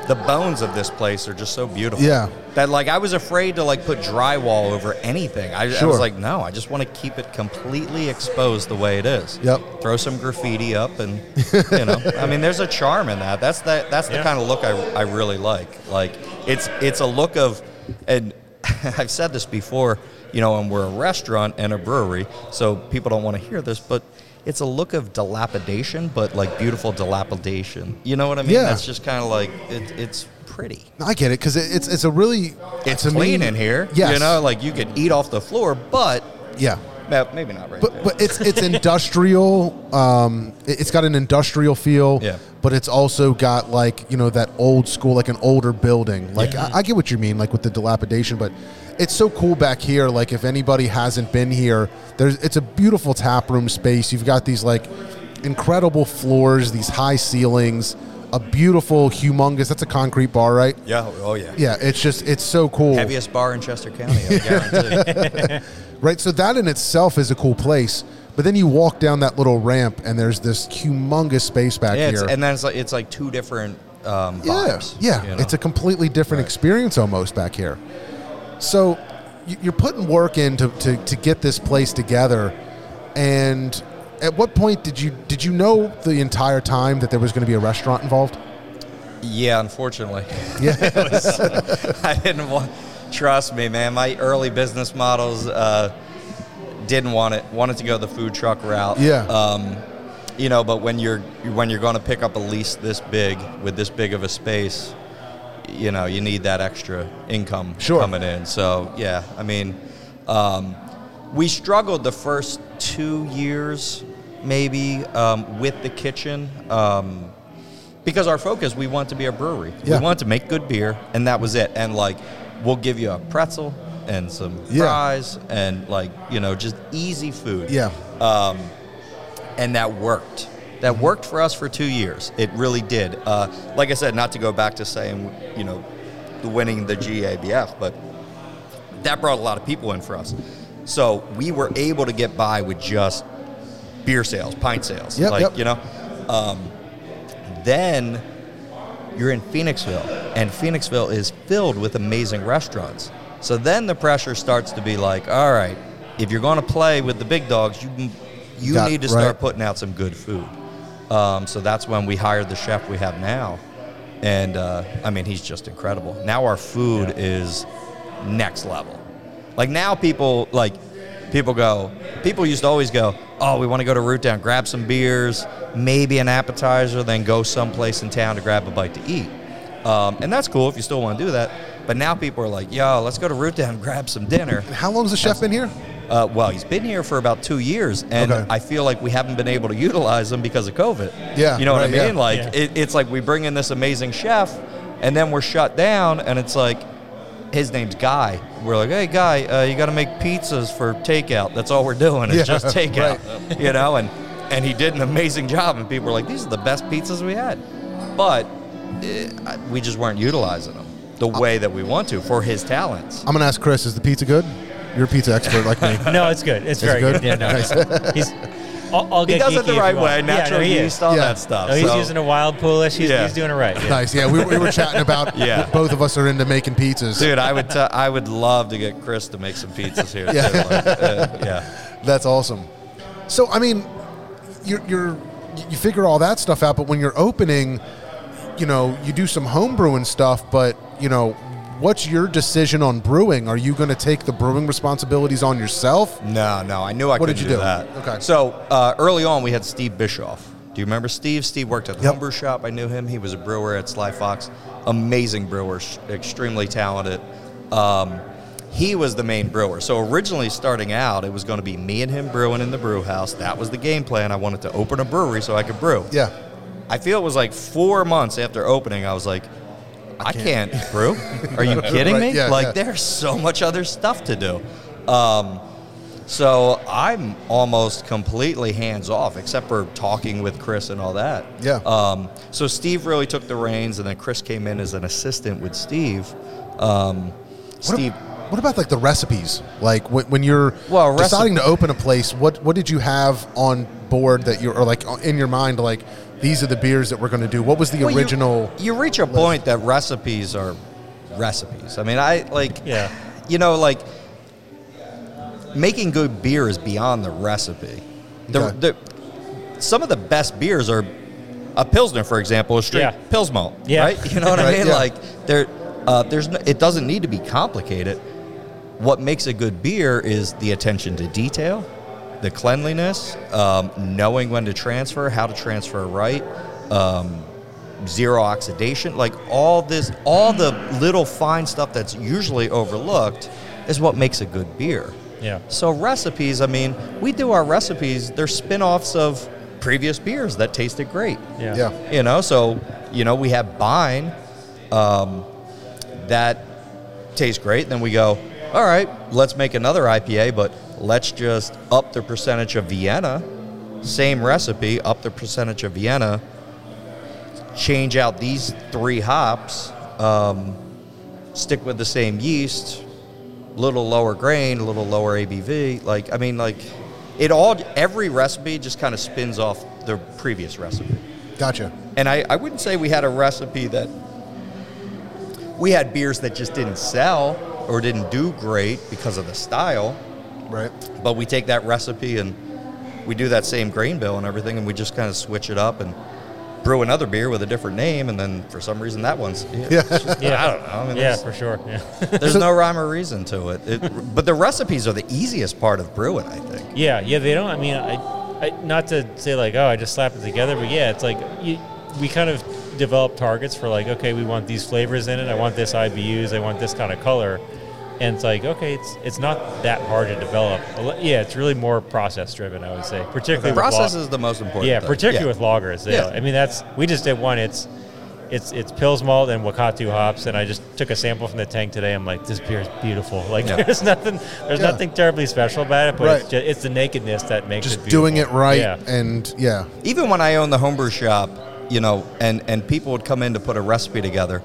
the bones of this place are just so beautiful. Yeah. That like I was afraid to like put drywall over anything. I, I was like, no, I just want to keep it completely exposed the way it is. Yep. Throw some graffiti up, and you know, I mean, there's a charm in that. That's that. that's the Yeah. kind of look I, I really like. Like it's it's a look of, and [LAUGHS] I've said this before. You know, and we're a restaurant and a brewery, so people don't want to hear this, but it's a look of dilapidation, but like beautiful dilapidation. You know what I mean? Yeah. That's just kind of like it, it's pretty. I get it because it, it's it's a really It's me- clean in here. Yes. You know, like you could eat off the floor, but yeah. Well, maybe not right But there. but it's it's [LAUGHS] industrial. Um, it- it's got an industrial feel. Yeah. But it's also got like you know that old school, like an older building. Like I, I get what you mean, like with the dilapidation, but it's so cool back here. Like if anybody hasn't been here, there's it's a beautiful tap room space. You've got these like incredible floors, these high ceilings, a beautiful, humongous. That's a concrete bar, right? yeah. Oh yeah. Yeah. It's just it's so cool. Heaviest bar in Chester County, I guarantee. [LAUGHS] [LAUGHS] Right. So that in itself is a cool place. But then you walk down that little ramp and there's this humongous space back yeah, here. and then it's like it's like two different um, yeah, vibes. yeah. you know? It's a completely different experience almost back here. So you're putting work in to, to, to get this place together. And at what point did you did you know the entire time that there was going to be a restaurant involved? yeah. Unfortunately, Yeah. [LAUGHS] I didn't want. Trust me, man. My early business models uh, didn't want it. Wanted to go the food truck route. Yeah. Um, you know, but when you're when you're going to pick up a lease this big with this big of a space, you know, you need that extra income Sure. coming in. So yeah, I mean, um, we struggled the first two years, maybe um, with the kitchen. Um, because our focus, we want to be a brewery. Yeah. We want to make good beer, and that was it. And like, we'll give you a pretzel and some Yeah. fries, and like, you know, just easy food. yeah. Um, And that worked. That worked for us for two years. It really did. Uh, like I said, not to go back to saying, you know, winning the GABF, but that brought a lot of people in for us. So we were able to get by with just beer sales, pint sales. Yep, like, yep. you know. Um, then you're in Phoenixville, and Phoenixville is filled with amazing restaurants. So then the pressure starts to be like, all right, if you're going to play with the big dogs, you you Got- need to start right. putting out some good food. Um, so that's when we hired the chef we have now, and uh, I mean he's just incredible. Now our food is next level. Like now people like people go. People used to always go, oh, we want to go to Root Down, grab some beers, maybe an appetizer, then go someplace in town to grab a bite to eat. Um, and that's cool if you still want to do that. But now people are like, yo, let's go to Root Down, [LAUGHS] grab some dinner. How long has the chef been here? Uh, well, he's been here for about two years, and Okay. I feel like we haven't been able to utilize him because of COVID. Yeah, you know what right, I yeah. mean. Like Yeah. it, it's like we bring in this amazing chef, and then we're shut down, and it's like his name's Guy. We're like, hey, Guy, uh, you got to make pizzas for takeout. That's all we're doing. It's Yeah, just [LAUGHS] takeout, you know. And and he did an amazing job, and people were like, these are the best pizzas we had, but I- we just weren't utilizing them the way that we want to for his talents. I'm going to ask Chris, is the pizza good? You're a pizza expert like me. [LAUGHS] No, it's good. It's Is it very good? good. Yeah, no. [LAUGHS] He's, I'll, I'll He get does it the right way, want. Yeah, natural no, yeast, all Yeah. that stuff. No, he's So- using a wild poolish. He's, Yeah. he's doing it right. Yeah. [LAUGHS] Nice. Yeah, we, we were chatting about [LAUGHS] Yeah. both of us are into making pizzas. Dude, I would [LAUGHS] t- I would love to get Chris to make some pizzas here. Yeah. Too. Like, uh, yeah. That's awesome. So, I mean, you're, you're you figure all that stuff out, but when you're opening, you know, you do some home brewing stuff, but you know, what's your decision on brewing? Are you going to take the brewing responsibilities on yourself? No, no, I knew I What couldn't did you do, do? that. Okay. So uh, early on, we had Steve Bischoff, Do you remember Steve? Steve worked at the Yep. homebrew shop. I knew him. He was a brewer at Sly Fox. Amazing brewer, sh- extremely talented. Um, he was the main brewer. So originally starting out, it was going to be me and him brewing in the brew house. That was the game plan. I wanted to open a brewery so I could brew. Yeah. I feel it was like four months after opening, I was like, I can't, brew. Are you [LAUGHS] kidding Right, me? yeah, like, yeah. there's so much other stuff to do. Um, so I'm almost completely hands off, except for talking with Chris and all that. Yeah. Um, so Steve really took the reins, and then Chris came in as an assistant with Steve. Um, What, Steve. what about like the recipes? Like when, when you're Well, deciding to open a place, what what did you have on board that you or like in your mind? Like these are the beers that we're going to do. What was the Well, original? You, reach a point that recipes are recipes. I mean, I like. Yeah. You know, like making good beer is beyond the recipe. The, Okay. the, some of the best beers are a pilsner, for example, a straight Yeah. pils malt. Yeah. Right. You know what I mean? yeah. Like there, uh, there's. No, it doesn't need to be complicated. What makes a good beer is the attention to detail, the cleanliness, um, knowing when to transfer, how to transfer right. Um, zero oxidation like all this all the little fine stuff that's usually overlooked is what makes a good beer Yeah. so recipes i mean we do our recipes they're spin-offs of previous beers that tasted great Yeah. Yeah. you know so you know we have bine um, that tastes great then we go all right let's make another ipa but let's just up the percentage of vienna same recipe up the percentage of vienna change out these three hops um, stick with the same yeast a little lower grain a little lower abv like i mean like it all every recipe just kind of spins off the previous recipe Gotcha. and I, I wouldn't say we had a recipe that we had beers that just didn't sell or didn't do great because of the style Right. but we take that recipe and we do that same grain bill and everything and we just kind of switch it up and brew another beer with a different name and then for some reason that one's Yeah. Yeah. I don't know. I mean, [LAUGHS] yeah, for sure. Yeah. [LAUGHS] there's no rhyme or reason to it. it but the recipes are the easiest part of brewing i think Yeah, yeah, they don't. I mean, I, I not to say like, oh, I just slapped it together, but yeah, it's like you, we kind of develop targets for like, okay, we want these flavors in it. I want this IBUs. I want this kind of color, and it's like, okay, it's it's not that hard to develop. Yeah, it's really more process driven, I would say, particularly the with process log- is the most important yeah, thing. particularly Yeah. with lagers. Yeah. Yeah. I mean, that's we just did one. It's it's it's Pils malt and Wakatu hops, and I just took a sample from the tank today. I'm like, this beer is beautiful. [LAUGHS] Like, Yeah. there's nothing there's Yeah. nothing terribly special about it, but Right. it's, just, it's the nakedness that makes Just it beautiful. doing it right Yeah. and yeah. even when I owned the homebrew shop, you know, and, and people would come in to put a recipe together,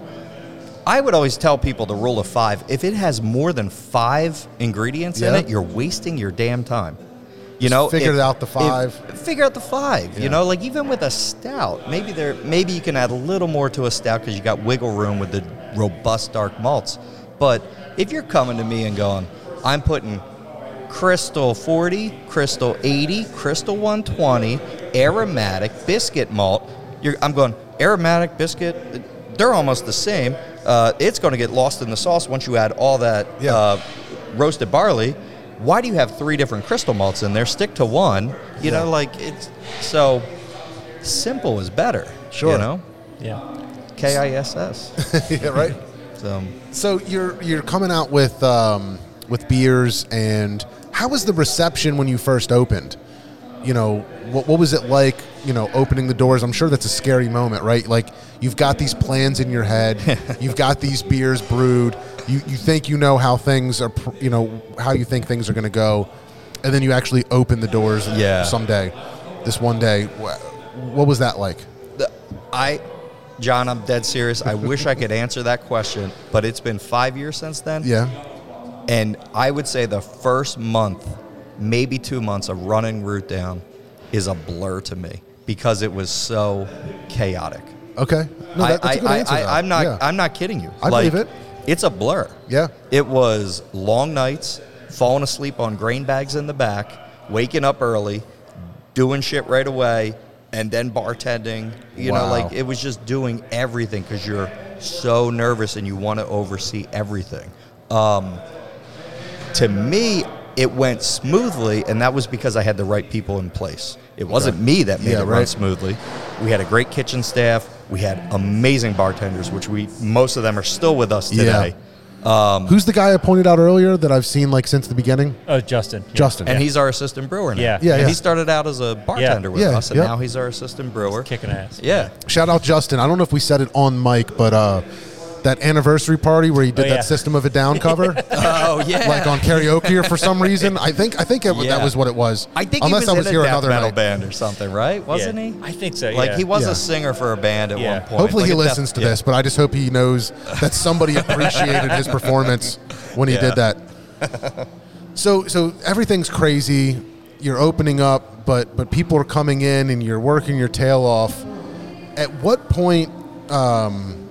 I would always tell people the rule of five. If it has more than five ingredients in it, you're wasting your damn time. You know, figure if- out the if- five. figure out the five. Yeah. You know, like even with a stout, maybe there, maybe you can add a little more to a stout because you got wiggle room with the robust dark malts. But if you're coming to me and going, I'm putting Crystal 40, Crystal 80, Crystal 120, aromatic, biscuit malt. You're, I'm going aromatic, biscuit. They're almost the same. Uh, it's going to get lost in the sauce once you add all that Yeah. uh, roasted barley. Why do you have three different crystal malts in there? Stick to one. You know, like it's so simple is better. Sure. You know, Yeah. K I S S. [LAUGHS] yeah. Right. [LAUGHS] So So you're you're coming out with um, with beers, and how was the reception when you first opened? You know, what what was it like? You know, opening the doors. I'm sure that's a scary moment, right? Like you've got these plans in your head, [LAUGHS] you've got these beers brewed. You you think you know how things are, you know, how you think things are going to go, and then you actually open the doors. Yeah. Someday, this one day, what was that like? I, John, I'm dead serious. I wish I could answer that question, but it's been five years since then. Yeah. And I would say the first month, maybe two months of running Root Down is a blur to me because it was so chaotic. Okay. No, that, that's a good I, answer. though. am not. Yeah. I'm not kidding you. I believe it. It's a blur. Yeah. It was long nights, falling asleep on grain bags in the back, waking up early, doing shit right away, and then bartending. You know, like it was just doing everything because you're so nervous and you want to oversee everything. Um, to me, it went smoothly, and that was because I had the right people in place. It wasn't me that made Yeah, it run right. smoothly. We had a great kitchen staff. We had amazing bartenders, which we most of them are still with us today. Who's the guy I pointed out earlier that I've seen like since the beginning? Oh, Justin. Yeah. Justin. And he's our assistant brewer now. Yeah. Yeah, And yeah. he started out as a bartender with Yeah, us, and yep. now he's our assistant brewer. kicking ass. Yeah. Shout out Justin. I don't know if we said it on mic, but uh, that anniversary party where he did Oh, that yeah. System of a Down [LAUGHS] cover, Oh yeah. like on karaoke or for some reason. I think I think it, Yeah. that was what it was. I think unless he was, I was in here a another metal night. band or something, right? Wasn't Yeah. he? I think so. Like he was Yeah. a singer for a band at Yeah. one point. Hopefully Like he a death- listens to yeah. this, but I just hope he knows that somebody [LAUGHS] appreciated his performance when he Yeah. did that. So so everything's crazy. You're opening up, but but people are coming in and you're working your tail off. At what point um, i-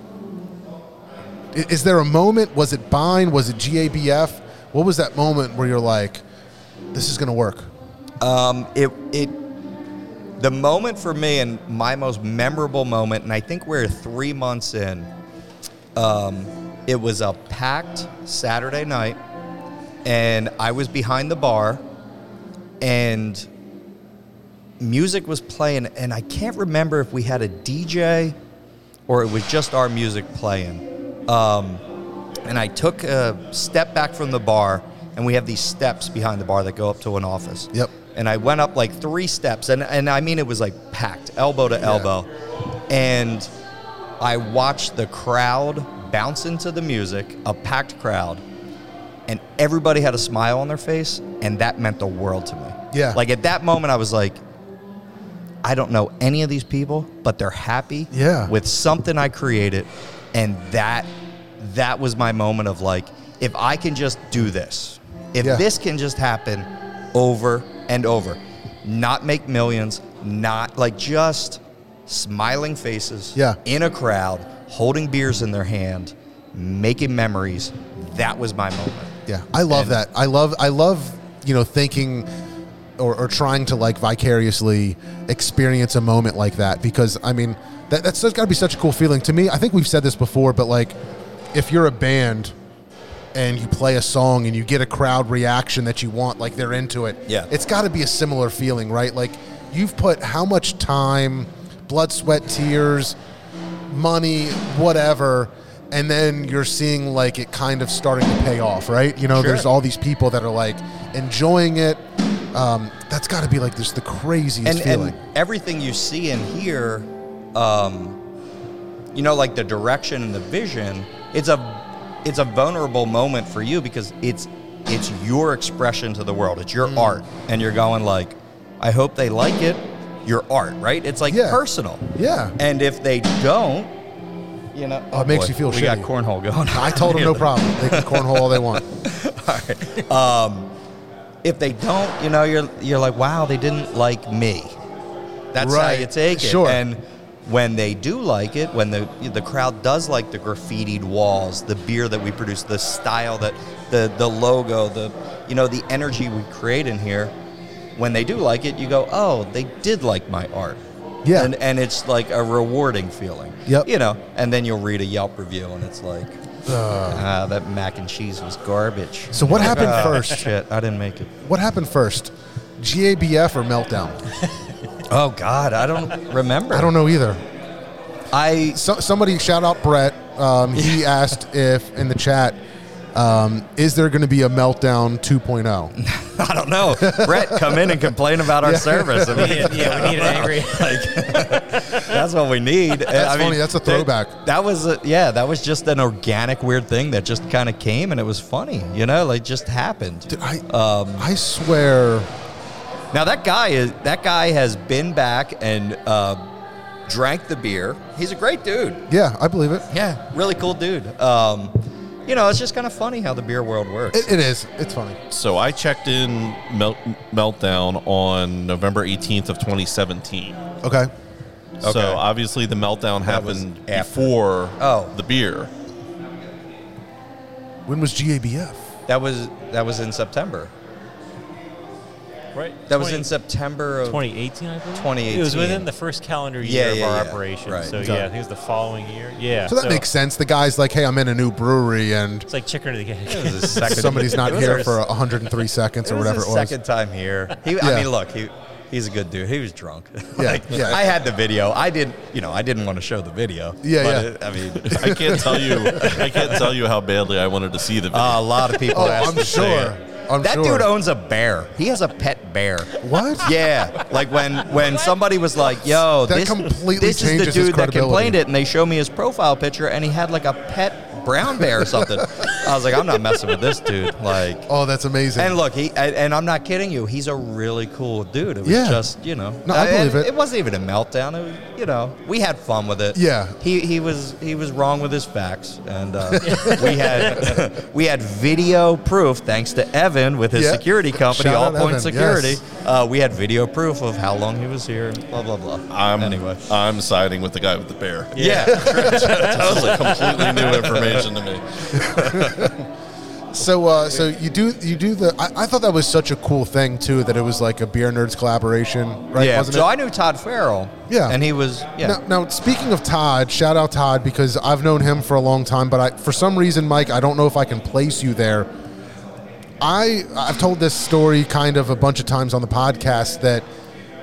is there a moment? Was it Bind? Was it GABF? What was that moment where you're like, this is going to work? Um, it it the moment for me and my most memorable moment, and I think we're three months in. Um, it was a packed Saturday night, and I was behind the bar, and music was playing, and I can't remember if we had a DJ or it was just our music playing. Um, and I took a step back from the bar, and we have these steps behind the bar that go up to an office. Yep. And I went up like three steps, and, and I mean, it was like packed, elbow to elbow. Yeah. And I watched the crowd bounce into the music, a packed crowd, and everybody had a smile on their face, and that meant the world to me. Yeah. Like at that moment, I was like, I don't know any of these people, but they're happy Yeah. with something I created, and that that was my moment of like, if I can just do this, if Yeah. this can just happen over and over, not make millions, not like just smiling faces Yeah. in a crowd, holding beers in their hand, making memories, that was my moment. Yeah, I love And- that. I love I love you know thinking or, or trying to like vicariously experience a moment like that because I mean that that's got to be such a cool feeling to me. I think we've said this before, but like if you're a band and you play a song and you get a crowd reaction that you want, like they're into it. Yeah. it's got to be a similar feeling, right? Like you've put how much time, blood, sweat, tears, money, whatever, and then you're seeing like it kind of starting to pay off, right? You know, Sure. there's all these people that are like enjoying it. Um, that's got to be like just the craziest and, feeling. and everything you see and hear, um, you know, like the direction and the vision, it's a it's a vulnerable moment for you because it's it's your expression to the world. It's Mm. your art, and you're going like, I hope they like it. Your art, right? It's like Yeah. personal. yeah. And if they don't, you know, Oh, it makes you feel We got cornhole going. I told them no problem. They can cornhole all they want. [LAUGHS] if they don't, you know, you're you're like, wow, they didn't like me. That's how you take it. Sure. And when they do like it, when the the crowd does like the graffitied walls, the beer that we produce, the style that the the logo, the you know, the energy we create in here, when they do like it, you go, oh, they did like my art. Yeah. And and it's like a rewarding feeling. Yep. You know, and then you'll read a Yelp review and it's like Ah, that mac and cheese was garbage. So what [LAUGHS] happened Ah, first? Shit, I didn't make it. What happened first? GABF or meltdown? [LAUGHS] Oh God, I don't remember. I don't know either. I So, somebody shout out Brett. Um, he [LAUGHS] asked if in the chat, um, is there going to be a meltdown oh? 2.0? [LAUGHS] I don't know. Brett, come in and complain about our service. I mean, yeah, yeah, we need an [LAUGHS] angry. that's what we need. That's funny. That's a throwback. That, that was a, yeah. That was just an organic weird thing that just kind of came and it was funny. You know, like just happened. Dude, I, Um, I swear. Now that guy is that guy has been back and uh, drank the beer. He's a great dude. Yeah, I believe it. Yeah, really cool dude. Um, you know, it's just kind of funny how the beer world works. It, it is. It's funny. So I checked in Melt, Meltdown on November 18th of 2017. Okay. So Okay. obviously the meltdown That happened before Oh. the beer. When was GABF? that was that was in September. Right? That was in September of 2018, I believe. 2018. It was within the first calendar year yeah, of our yeah. operation. Right. So Okay. yeah, I think it was the following year. Yeah. So that makes sense. The guy's like, hey, I'm in a new brewery and It's like chicken or the It egg. was [LAUGHS] second, somebody's not it was here for 103 [LAUGHS] seconds or was whatever his it was. second time here. He, Yeah. I mean, look, he he's a good dude. He was drunk. [LAUGHS] Yeah, Like, yeah. I had the video. I didn't, you know, I didn't want to show the video. Yeah, but yeah. It, I mean, I can't tell you. I can't tell you how badly I wanted to see the uh, video. a lot of people Oh, asked I'm to see sure. It. I'm that sure. dude owns a bear. He has a pet bear. What? Yeah, like when when somebody was like, "Yo, That this, completely this is the dude that complained it," and they show me his profile picture, and he had like a pet brown bear or something. I was like, "I'm not messing with this dude." Like, Oh, that's amazing. and look, he and, and I'm not kidding you. He's a really cool dude. It was Yeah. just you know, No, I and believe it. It wasn't even a meltdown. It was, you know, we had fun with it. Yeah. He he was he was wrong with his facts, and uh, [LAUGHS] we had [LAUGHS] we had video proof thanks to Evan with his Yeah. security company, Shout All Point Evan, Security. yes. Uh, we had video proof of how long he was here. Blah blah blah. I'm anyway. I'm siding with the guy with the bear. Yeah. [LAUGHS] that was like completely new information to me. [LAUGHS] So, uh, so you do you do the? I, I thought that was such a cool thing too. That it was like a beer nerds collaboration, right? yeah. Wasn't So it? I knew Todd Farrell. Yeah. And he was yeah. Now, now, speaking of Todd, shout out Todd because I've known him for a long time. But I, for some reason, Mike, I don't know if I can place you there. I I've told this story kind of a bunch of times on the podcast that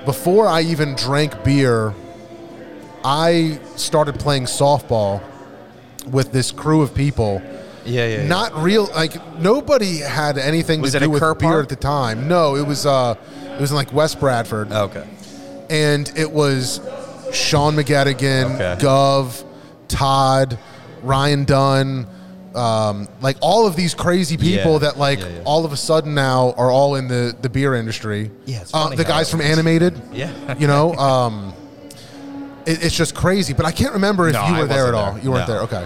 before I even drank beer, I started playing softball with this crew of people. Yeah, yeah, yeah. Not real, like nobody had anything Was to do with Kerr beer Park? at the time. No, it was uh, it was in like West Bradford Okay. and it was Sean McGettigan, Okay. Gov, Todd, Ryan Dunn, um, like all of these crazy people Yeah. that like Yeah, yeah. all of a sudden now are all in the the beer industry. Yeah, uh, the guys from. Animated. Yeah. you know, um, it, it's just crazy. But I can't remember if No, you were there at all. there. You weren't No. there, okay?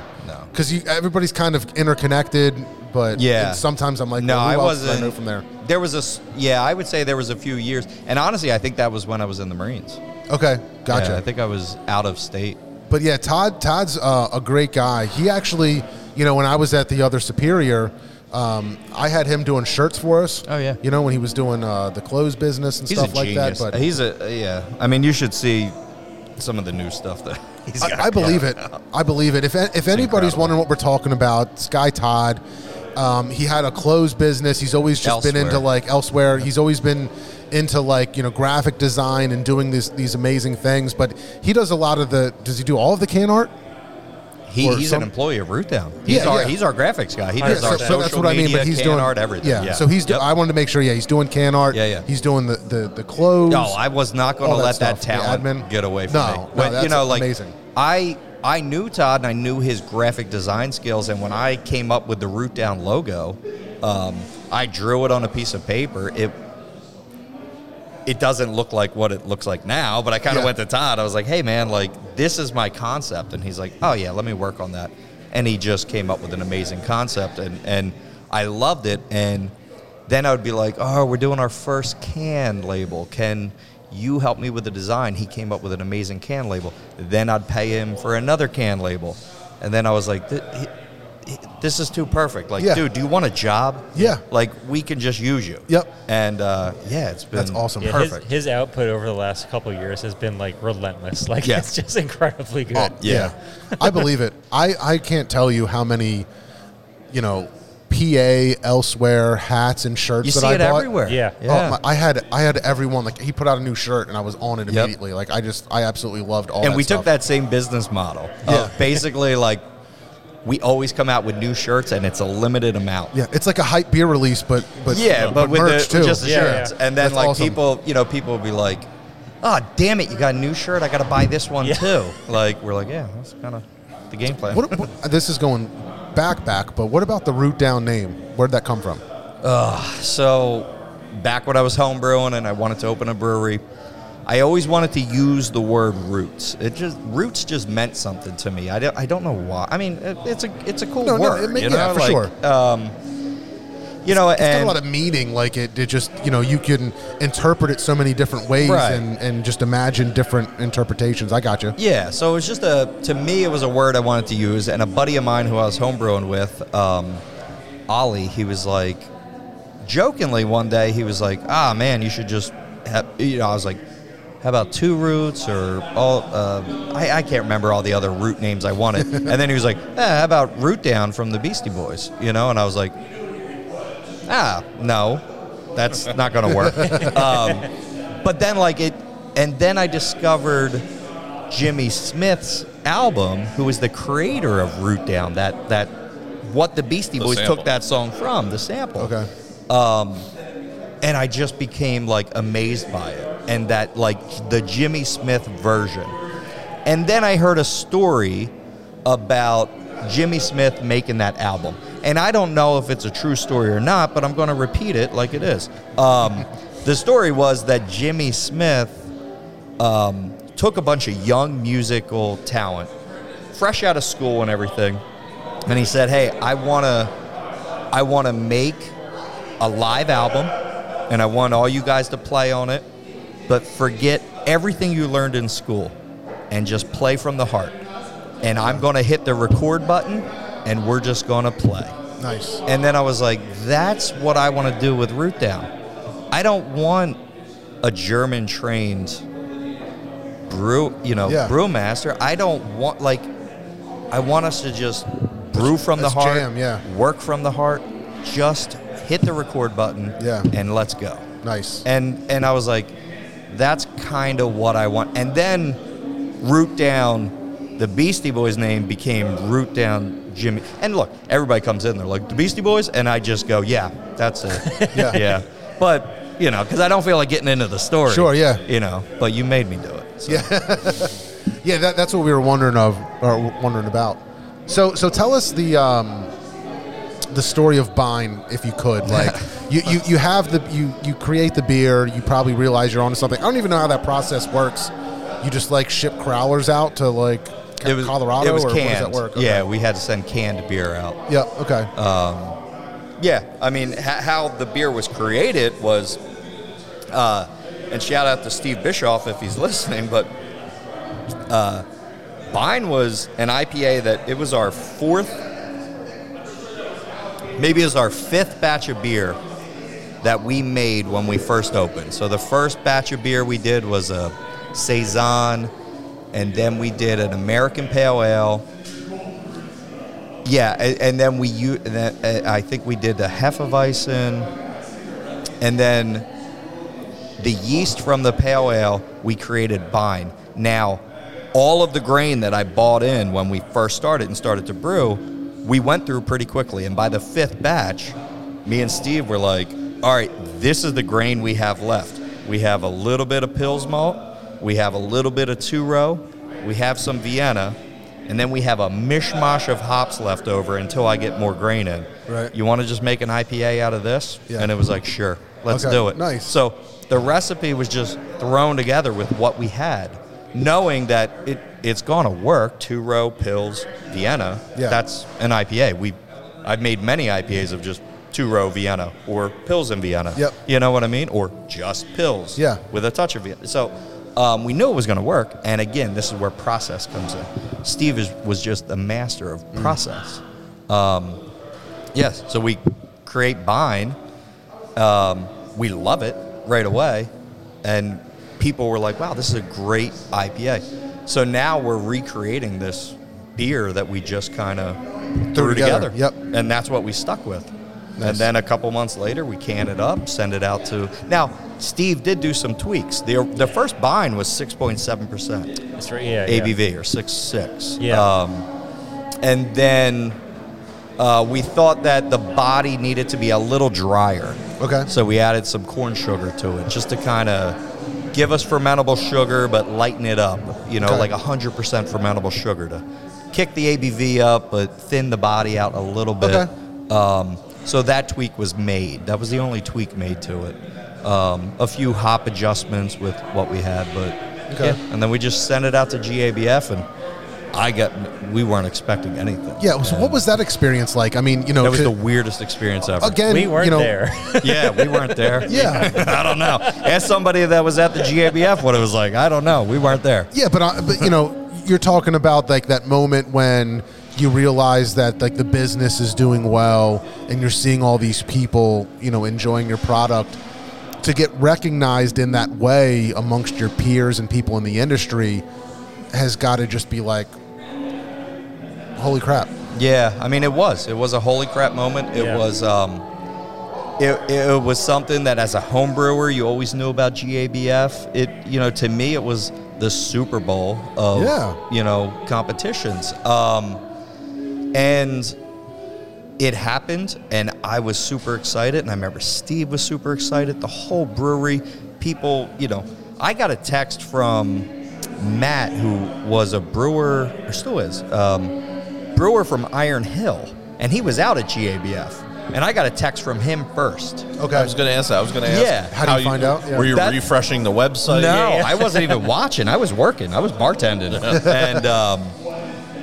Because you everybody's kind of interconnected. But Yeah. sometimes I'm like, No, well, I wasn't. I from there. There was a yeah. I would say there was a few years, and honestly, I think that was when I was in the Marines. Okay, gotcha. Yeah, I think I was out of state. But yeah, Todd Todd's uh, a great guy. He actually, you know, when I was at the other Superior, um, I had him doing shirts for us. Oh, yeah. You know, when he was doing uh, the clothes business and He's stuff like that. But he's a yeah. I mean, you should see some of the new stuff that. I, I believe it. I believe it. If if anybody's wondering what we're talking about, Sky Todd, um, he had a clothes business. He's always just been into like elsewhere. He's always been into like you know graphic design and doing these these amazing things. But he does a lot of the. Does he do all of the can art? He, he's some- an employee of Root Down. He's Yeah, our yeah. he's our graphics guy. He Yeah, does so, our so social that's what I mean. media, But he's can doing art, everything. Yeah. So he's. Do, Yep. I wanted to make sure. Yeah, he's doing can art. Yeah, yeah. He's doing the the, the clothes. No, I was not going to let that stuff, talent admin. get away from No, me. no, When, that's you know, like amazing. I I knew Todd and I knew his graphic design skills, and when I came up with the Root Down logo, um, I drew it on a piece of paper. It it doesn't look like what it looks like now, but I kind of Yeah. went to Todd. I was like, "Hey, man, like this is my concept," and he's like, "Oh yeah, let me work on that." And he just came up with an amazing concept, and and I loved it. And then I would be like, "Oh, we're doing our first can label. Can you help me with the design?" He came up with an amazing can label. Then I'd pay him for another can label, and then I was like, "Th- he- he- "This is too perfect." Like, Yeah. dude, do you want a job? Yeah. Like we can just use you. Yep. And uh, yeah, it's been That's awesome. Yeah, Perfect. his output over the last couple of years has been like relentless. [LAUGHS] Like Yeah. it's just incredibly good. Oh, yeah. I believe it. I, I can't tell you how many, you know, PA elsewhere hats and shirts You that see I it bought. everywhere. Yeah. Oh, my, I had I had everyone like he put out a new shirt and I was on it Yep. immediately. Like I just I absolutely loved all. and that we stuff. took that same business model. Yeah. Of basically, like we always come out with new shirts, and it's a limited amount. Yeah, it's like a hype beer release, but but yeah, uh, but, with merch the too. just the Yeah, shirts, yeah. and then That's like awesome. people, you know, people will be like, "Oh, damn it, you got a new shirt! I got to buy this one Yeah. too." Like we're like, "Yeah, that's kind of the game plan." What, what, [LAUGHS] this is going back back, but what about the root down name? Where'd that come from? So, back when I was home brewing and I wanted to open a brewery, I always wanted to use the word roots. It just roots just meant something to me. I don't, I don't know why. I mean, it, it's a it's a cool No, no, word. it ma- you yeah, know? for like, sure. Um, you know, It's got a lot of meaning. Like it, it just you know you can interpret it so many different ways Right. and and just imagine different interpretations. I got you. Yeah, so it was just a to me it was a word I wanted to use, and a buddy of mine who I was homebrewing with, um, Ollie, he was like, jokingly one day he was like, "Ah, man, you should just have." You know, I was like, "How about two roots or all?" Uh, I, I can't remember all the other root names I wanted. [LAUGHS] and then he was like, eh, "How about root down from the Beastie Boys?" You know, and I was like, "Ah, no, that's not going to work." [LAUGHS] um, but then like it, and then I discovered Jimmy Smith's album, who was the creator of Root Down. That that what the Beastie The Boys sample. took that song from, the sample Okay. and I just became like amazed by it and that like the Jimmy Smith version. And then I heard a story about Jimmy Smith making that album. And I don't know if it's a true story or not, but I'm going to repeat it like it is. Um, the story was that Jimmy Smith um, took a bunch of young musical talent, fresh out of school and everything, and he said, "Hey, I want to, I want to make a live album, and I want all you guys to play on it, but forget everything you learned in school, and just play from the heart. And I'm going to hit the record button, and we're just going to play." Nice. And then I was like, that's what I want to do with Root Down. I don't want a German trained brew, you know, Yeah. brewmaster. I don't want like I want us to just brew from the heart, jam, yeah. work from the heart, just hit the record button Yeah. and let's go. Nice. And and I was like, that's kind of what I want. And then Root Down, the Beastie Boys name became Root Down Jimmy. And look, everybody comes in, they're like, the Beastie Boys? And I just go, yeah, that's it. [LAUGHS] Yeah. yeah. But, you know, because I don't feel like getting into the story. Sure, yeah. You know, but you made me do it. So. Yeah, [LAUGHS] that, that's what we were wondering of or wondering about. So, so tell us the um, the story of Bine, if you could. Like, [LAUGHS] you, you, you have the you you create the beer. You probably realize you're onto something. I don't even know how that process works. You just like ship crowlers out to like It was Colorado, It was or canned. does that work? Okay. Yeah, we had to send canned beer out. Yeah. Okay. Yeah, I mean, ha- how the beer was created was, uh, and shout out to Steve Bischoff if he's [LAUGHS] listening, but uh, Bine was an IPA that it was our fourth, maybe it was our fifth batch of beer that we made when we first opened. So the first batch of beer we did was a saison, and then we did an American Pale Ale. Yeah, and, and then we and then, uh, I think we did the Hefeweizen, and then the yeast from the pale ale we created Bine. Now, all of the grain that I bought in when we first started and started to brew, we went through pretty quickly, and by the fifth batch, me and Steve were like, "All right, this is the grain we have left. We have a little bit of Pils malt, we have a little bit of two row, we have some Vienna." And then we have a mishmash of hops left over until I get more grain in. Right. You want to just make an IPA out of this? Yeah. And it was like, sure, let's Okay, do it. nice. So the recipe was just thrown together with what we had, knowing that it it's gonna work. Two row Pils, Vienna. Yeah. That's an IPA. We I've made many IPAs of just two row Vienna or Pils in Vienna. Yep. You know what I mean? Or just Pils. Yeah. With a touch of Vienna. So um, we knew it was going to work. And again, this is where process comes in. Steve is, was just a master of Mm. process. Um, yes. So we create Bine. Um, we love it right away. And people were like, wow, this is a great IPA. So now we're recreating this beer that we just kind of threw together. together. Yep. And that's what we stuck with. Nice. And then a couple months later, we can it up, send it out to. Now, Steve did do some tweaks. The, the first Bine was 6.7% That's right. Yeah. yeah. ABV or 6.6. Yeah. Um, and then uh, we thought that the body needed to be a little drier. Okay. So we added some corn sugar to it just to kind of give us fermentable sugar but lighten it up. You know, Okay. like 100% fermentable sugar to kick the ABV up but thin the body out a little bit. Okay. Um, so that tweak was made. That was the only tweak made to it. Um, a few hop adjustments with what we had, but Okay. yeah. And then we just sent it out to GABF, and I got. We weren't expecting anything. Yeah. So what was that experience like? I mean, you know, That was the weirdest experience ever. again, We weren't you know, there. [LAUGHS] Yeah, we weren't there. [LAUGHS] Yeah. [LAUGHS] I don't know. Ask somebody that was at the GABF what it was like. I don't know. We weren't there. Yeah, but uh, but you know, you're talking about like that moment when you realize that like the business is doing well and you're seeing all these people, you know, enjoying your product to get recognized in that way amongst your peers and people in the industry has got to just be like holy crap. Yeah, I mean, it was. It was a holy crap moment. It Yeah. was. Um, it, it was something that, as a home brewer, you always knew about GABF. It, you know, to me, it was the Super Bowl of, Yeah. you know, competitions. Um, and it happened, and I was super excited. And I remember Steve was super excited. The whole brewery, people, you know, I got a text from Matt, who was a brewer, or still is, um, brewer from Iron Hill, and he was out at GABF. And I got a text from him first. Okay. I was going to ask that. I was going to ask. Yeah. How do you find out? Yeah. Were you That- refreshing the website? No, I wasn't even watching. I was working. I was bartending. [LAUGHS] and um,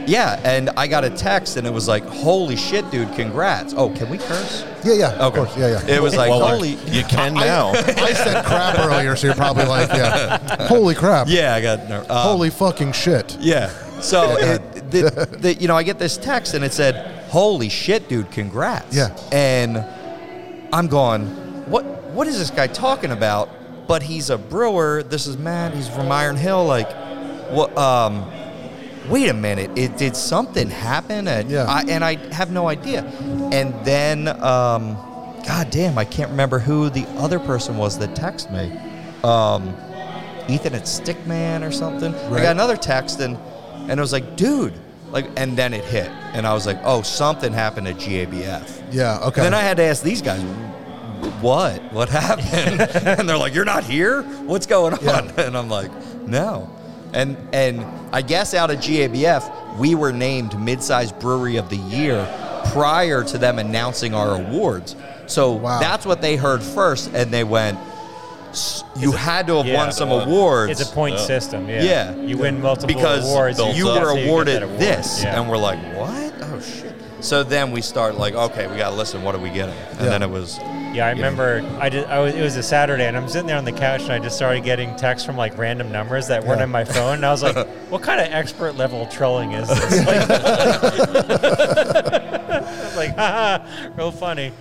yeah, and I got a text, and it was like, "Holy shit, dude! Congrats!" Oh, can we curse? yeah, yeah. Of course. Yeah, yeah. It was like, Well, "Holy." you [LAUGHS] can now. I said crap earlier, so you're probably like, yeah. Holy crap. Yeah, I got. ner- Um, Holy fucking shit. Yeah. So it, the, the, you know, I get this text and it said, "Holy shit, dude! Congrats!" Yeah. And I'm going, "What? What is this guy talking about?" But he's a brewer. This is Matt. He's from Iron Hill. Like, what? Um, wait a minute. It did something happen? And Yeah. I, and I have no idea. And then, um, God damn, I can't remember who the other person was that texted me. Um, Ethan at Stickman or something. I got another text and and it was like, dude, like, and then it hit, and I was like, oh, something happened at GABF. Yeah, okay. Then I had to ask these guys, what? What happened? [LAUGHS] and they're like, you're not here? What's going on? Yeah. [LAUGHS] And I'm like, no. And and I guess out of GABF, we were named Midsize Brewery of the Year prior to them announcing our awards. So Wow. that's what they heard first, and they went, "S- you had to have Yeah. won some awards. It's a point system. Yeah. Yeah. You win multiple because awards. built you up. were so you awarded award. this, Yeah. and we're like, what? Oh shit! So then we start like, okay, we gotta listen. What are we getting? And Yeah. then it was, Yeah, I remember. I did. I was. It was a Saturday, and I'm sitting there on the couch, and I just started getting texts from like random numbers that weren't Yeah. on my phone, and I was like, [LAUGHS] "What kind of expert level trolling is this?" [LAUGHS] Like, [LAUGHS] like, haha, real funny.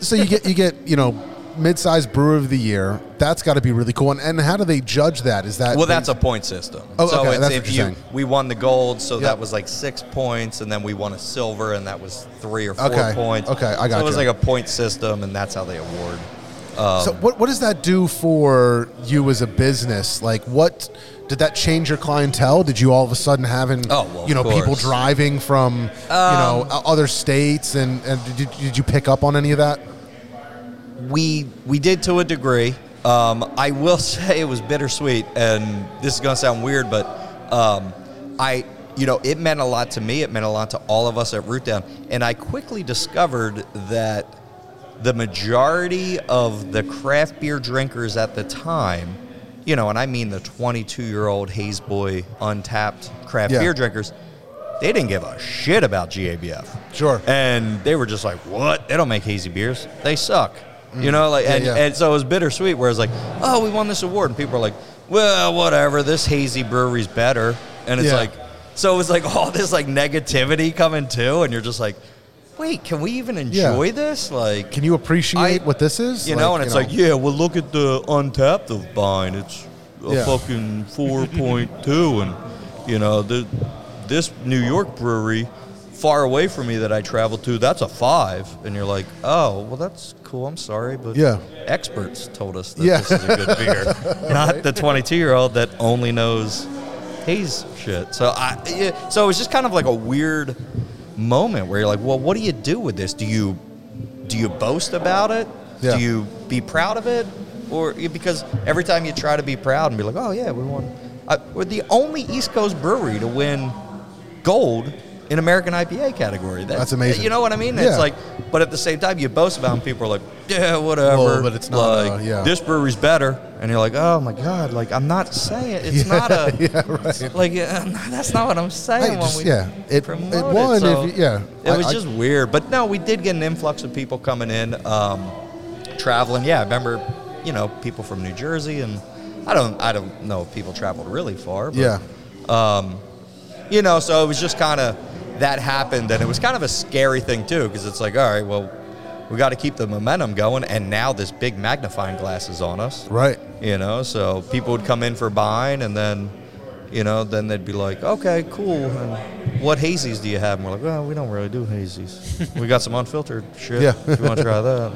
so you get you get you know mid-sized brewer of the year. That's got to be really cool. And, and how do they judge that? Is that well, that's a point system. Oh, so okay, it's that's if you're saying. we won the gold, so Yeah. that was like six points, and then we won a silver, and that was three or four Okay, points. okay, I got. So it was like a point system, and that's how they award. Um, so what what does that do for you as a business? Like what did that change your clientele? Did you all of a sudden having Oh, well, you know people. Um, driving from you know other states and, and did, did you pick up on any of that? We we did to a degree. Um, I will [LAUGHS] say it was bittersweet, and this is gonna sound weird, but um, I, you know, it meant a lot to me. It meant a lot to all of us at Root Down, and I quickly discovered that the majority of the craft beer drinkers at the time, you know, and I mean the 22 year old Haze Boy Untappd craft Yeah. beer drinkers, they didn't give a shit about GABF. Sure. And they were just like, "What? They don't make hazy beers. They suck." You know, like, Mm. Yeah, and, yeah. and so it was bittersweet. Where it's like, "Oh, we won this award," and people are like, "Well, whatever. This hazy brewery's better." And it's Yeah. like, so it was like all this like negativity coming too, and you're just like, "Wait, can we even enjoy this?" Like, Can you appreciate I- what this is? you know, and it's like, yeah, well, look at the Untappd of Bine. It's a Yeah. fucking 4.2. and, you know, the, this New York brewery far away from me that I travel to, that's a five. And you're like, oh, well, that's cool. I'm sorry. But Yeah. experts told us that Yeah. this is a good beer, [LAUGHS] not the 22 year old that only knows haze shit. So, I, yeah, so it was just kind of like a weird moment where you're like, well, what do you do with this? Do you do you boast about it? Yeah. Do you be proud of it? Or because every time you try to be proud and be like, oh yeah, we won. Uh, we're the only East Coast brewery to win gold in American IPA category. That- That's amazing. You know what I mean? Yeah. It's like, but at the same time, you boast about and people are like, yeah, whatever. Well, but it's not, like uh, yeah. this brewery's better, and you're like, oh my god, like I'm not saying it's Yeah, not a [LAUGHS] yeah, right. like uh, [LAUGHS] that's not what I'm saying Hey, when just- we yeah, it- promote it won so you- yeah. it I- was I- just weird, but no, we did get an influx of people coming in, um, traveling. Yeah, I remember, you know, people from New Jersey, and I don't, I don't know if people traveled really far. But, Yeah. Um, you know, so it was just kind of, that happened, and it was kind of a scary thing too, because it's like, all right, well, we got to keep the momentum going, and now this big magnifying glass is on us, Right. you know. So people would come in for buying, and then, you know, then they'd be like, okay, cool. And what hazies do you have? And we're like, well, we don't really do hazies. [LAUGHS] we got some unfiltered shit. Yeah. if you want to try that,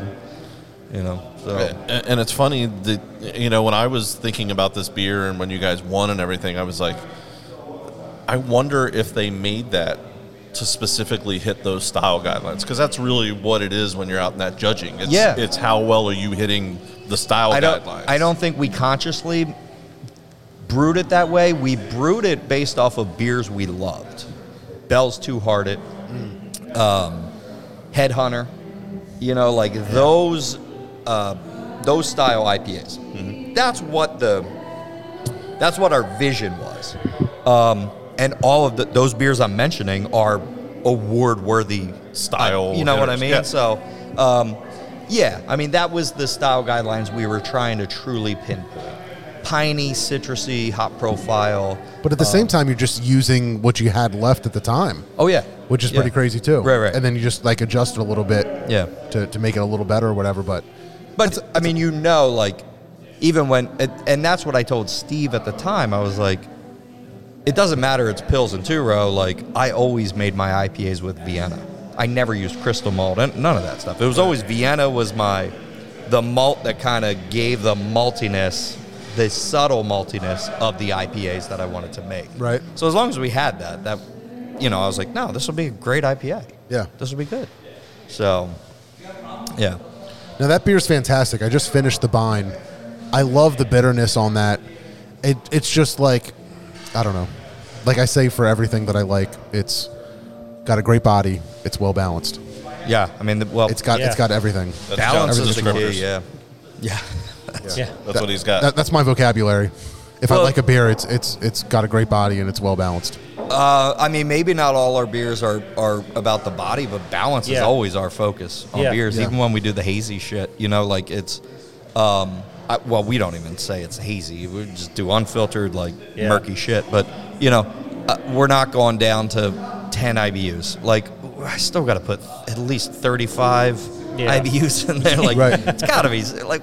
[LAUGHS] you know. So And, and it's funny that you know when I was thinking about this beer and when you guys won and everything, I was like, I wonder if they made that to specifically hit those style guidelines because that's really what it is when you're out in that judging. It's, Yeah. it's how well are you hitting the style I don't. guidelines. I don't think we consciously brewed it that way. We brewed it based off of beers we loved. Bell's Two Hearted, um, Headhunter, you know, like those uh, those style IPAs. That's what the that's what our vision was. Um, and all of the, those beers I'm mentioning are award worthy Style You know what I mean? yeah. So, um, yeah, I mean, that was the style guidelines we were trying to truly pinpoint. Piney, citrusy, hop profile. But at the same time, you're just using what you had left at the time, Oh, yeah. which is Yeah. pretty crazy too. Right, right. And then you just like adjust it a little bit Yeah. to, to make it a little better or whatever. But But I mean, you know, like even when, and- and that's what I told Steve at the time. I was like, it doesn't matter. It's Pils and two row. Like I always made my IPAs with Vienna. I never used crystal malt. and None of that stuff. It was always Vienna was my the malt that kind of gave the maltiness, the subtle maltiness of the IPAs that I wanted to make. Right. So as long as we had that, that you know, I was like, no, this will be a great IPA. Yeah. This will be good. So, yeah. Now that beer's fantastic. I just finished the Bine. I love the bitterness on that. It it's just like I don't know. Like I say for everything that I like, it's got a great body. It's well balanced. Yeah, I mean, the, well, It's got Yeah. it's got everything. That's balance John's is the descriptors. key. Yeah, [LAUGHS] yeah. Yeah. That's what he's got. That, that's my vocabulary. If I Well- like a beer, it's it's it's got a great body and it's well balanced. Uh, I mean, maybe not all our beers are, are about the body, but balance is Yeah. always our focus on Yeah. beers. Yeah. Even when we do the hazy shit, you know, like it's, um, I, well, we don't even say it's hazy. We just do unfiltered, like Yeah. murky shit. But you know, uh, we're not going down to ten IBUs. Like, I still got to put at least thirty-five Yeah. IBUs in there. Like, [LAUGHS] Right. it's got to be like,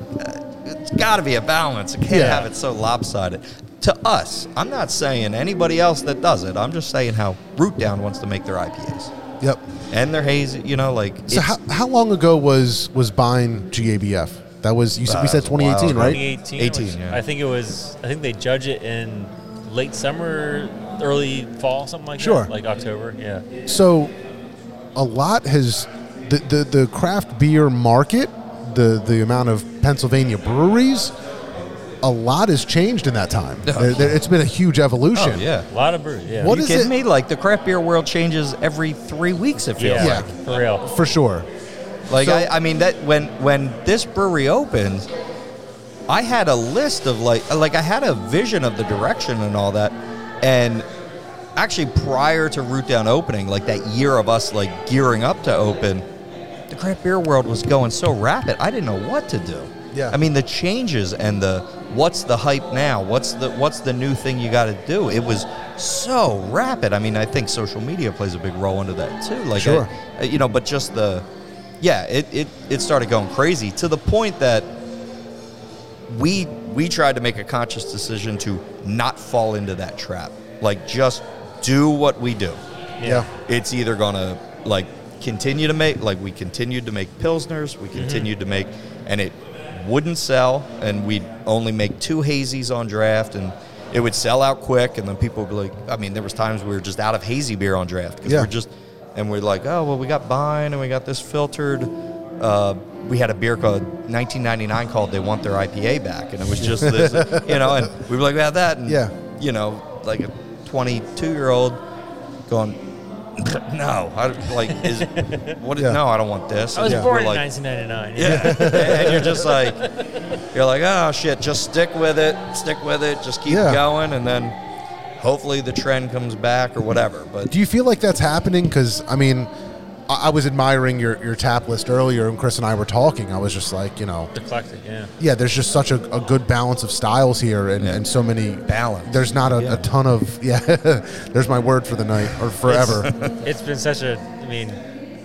it's got to be a balance. It can't Yeah. have it so lopsided. To us, I'm not saying anybody else that does it. I'm just saying how Root Down wants to make their IPAs Yep. and their hazy. You know, like So how, how long ago was was Bine GABF? That was you said we said it was a while 2018, ago. right? 2018. 18, which yeah. I think it was. I think they judge it in late summer, early fall, something like Sure. that. Like October. Yeah. So a lot has the, the the craft beer market, the the amount of Pennsylvania breweries, a lot has changed in that time. Oh, There- there- it's been a huge evolution. oh yeah. A lot of brews. Yeah. What you is kidding it- me? Like the craft beer world changes every three weeks. It feels Yeah. Yeah. like. For real. For sure. Like So- I, I mean that when when this brewery opened, I had a list of like uh, like I had a vision of the direction and all that, and actually prior to Root Down opening, like that year of us like gearing up to open, the craft beer world was going so rapid. I didn't know what to do. Yeah. I mean the changes and the what's the hype now? What's the what's the new thing you got to do? It was so rapid. I mean, I think social media plays a big role into that too. Like, Sure. I- you know, but just the yeah, it, it it started going crazy to the point that we we tried to make a conscious decision to not fall into that trap. Like just do what we do. Yeah. It's either gonna like continue to make like we continued to make pilsners, we mm-hmm. continued to make and it wouldn't sell and we'd only make two hazies on draft and it would sell out quick and then people would be like I mean there was times we were just out of hazy beer on draft because Yeah. we're just and we're like oh well we got Bine and we got this filtered uh, we had a beer called 1999 called they want their IPA back and it was just this [LAUGHS] you know and we were like we have that and Yeah. you know like a 22 year old going [LAUGHS] no I, like is what is, Yeah. no I don't want this I was And born in like, 1999. yeah. [LAUGHS] and you're just like, you're like, oh shit, just stick with it, stick with it, just keep Yeah. going, and then hopefully the trend comes back or whatever. But Do you feel like that's happening? Because I mean, I, I was admiring your, your tap list earlier, and Chris and I were talking. I was just like, you know, Eclectic, yeah. yeah, there's just such a, a good balance of styles here, and, Yeah. and so many Balance. There's not a, Yeah. a ton of [LAUGHS] yeah. there's my word for the night or forever. [LAUGHS] It's been such a, I mean,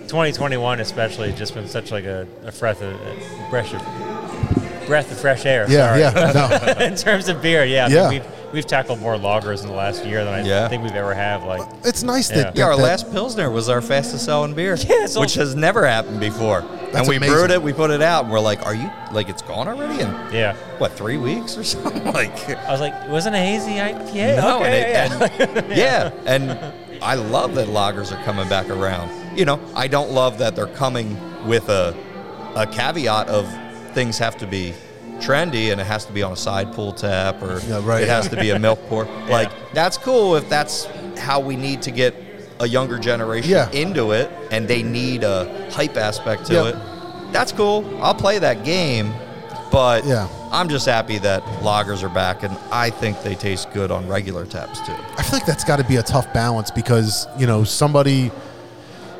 2021 especially, just been such like a, a breath of a breath of breath of fresh air. yeah, sorry. yeah. No, [LAUGHS] in terms of beer, yeah, I mean, Yeah. We've we've tackled more lagers in the last year than I Yeah. think we've ever have. Like, it's nice Yeah. that, Yeah, our that- last Pilsner was our fastest selling beer, [LAUGHS] Yeah, so- which has never happened before. That's and we amazing. brewed it, we put it out, and we're like, "Are you like it's gone already?" And yeah, what three weeks or [LAUGHS] something? like, I was like, it wasn't a hazy IPA. no, okay, and, yeah. it, and [LAUGHS] yeah, and I love that lagers are coming back around. You know, I don't love that they're coming with a a caveat of things have to be trendy and it has to be on a side pull tap or Yeah, right. it has to be a milk pour. [LAUGHS] Like that's cool if that's how we need to get a younger generation Yeah. into it and they need a hype aspect to Yeah. it. That's cool. I'll play that game, but Yeah. I'm just happy that lagers are back and I think they taste good on regular taps too. I feel like that's got to be a tough balance because you know somebody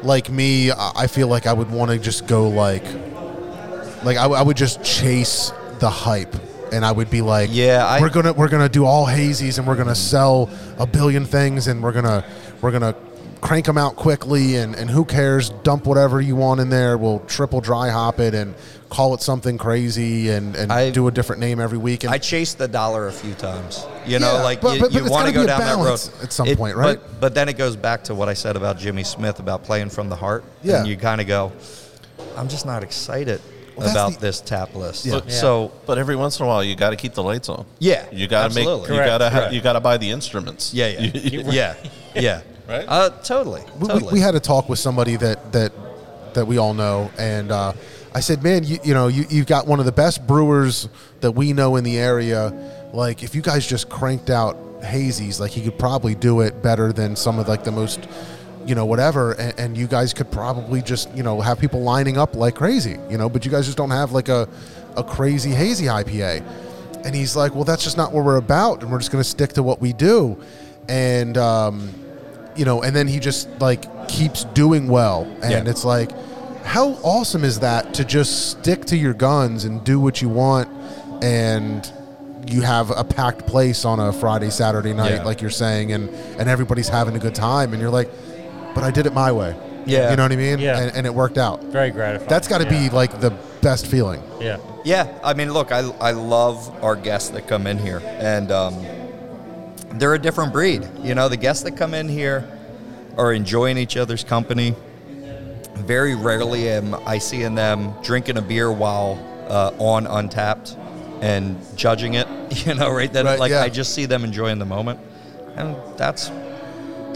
like me, I I feel like I would want to just go like, like I, w- I would just chase the hype, and I would be like, Yeah, I- we're gonna we're gonna do all hazies, and we're gonna sell a billion things, and we're gonna we're gonna crank them out quickly, and and who cares? Dump whatever you want in there. We'll triple dry hop it and call it something crazy, and and I- do a different name every week. And I chased the dollar a few times. You know, Yeah, like but- you, but- but you want to go down that road at some point, right? But, but then it goes back to what I said about Jimmy Smith about playing from the heart. Yeah. And you kind of go, I'm just not excited that's about the- this tap list. Yeah. Look, So But every once in a while, you got to keep the lights on. Yeah, you got to make. absolutely. You Correct. got to. Ha- you got to buy the instruments. yeah, yeah, [LAUGHS] You- yeah, [LAUGHS] yeah. Right? Uh, totally. we, we- we had a talk with somebody that that that we all know, and uh, I said, "Man, you you know you you've got one of the best brewers that we know in the area. Like, if you guys just cranked out hazies, like he could probably do it better than some of like the most." You know, whatever, and, and you guys could probably just, you know, have people lining up like crazy, you know, but you guys just don't have like a, a crazy hazy IPA. And he's like, well, that's just not what we're about, and we're just going to stick to what we do. And um, you know, and then he just like keeps doing well, and Yeah. it's like, how awesome is that to just stick to your guns and do what you want, and you have a packed place on a Friday, Saturday night, Yeah. like you're saying, and and everybody's having a good time, and you're like, but I did it my way, Yeah. you know what I mean, Yeah. and, and it worked out. Very gratifying. That's got to yeah. be like the best feeling. Yeah. Yeah, I mean, look, I, I love our guests that come in here, and um, they're a different breed. You know, the guests that come in here are enjoying each other's company. Very rarely am I seeing them drinking a beer while uh, on Untappd and judging it. [LAUGHS] You know, right then, Right, like yeah. I just see them enjoying the moment, and that's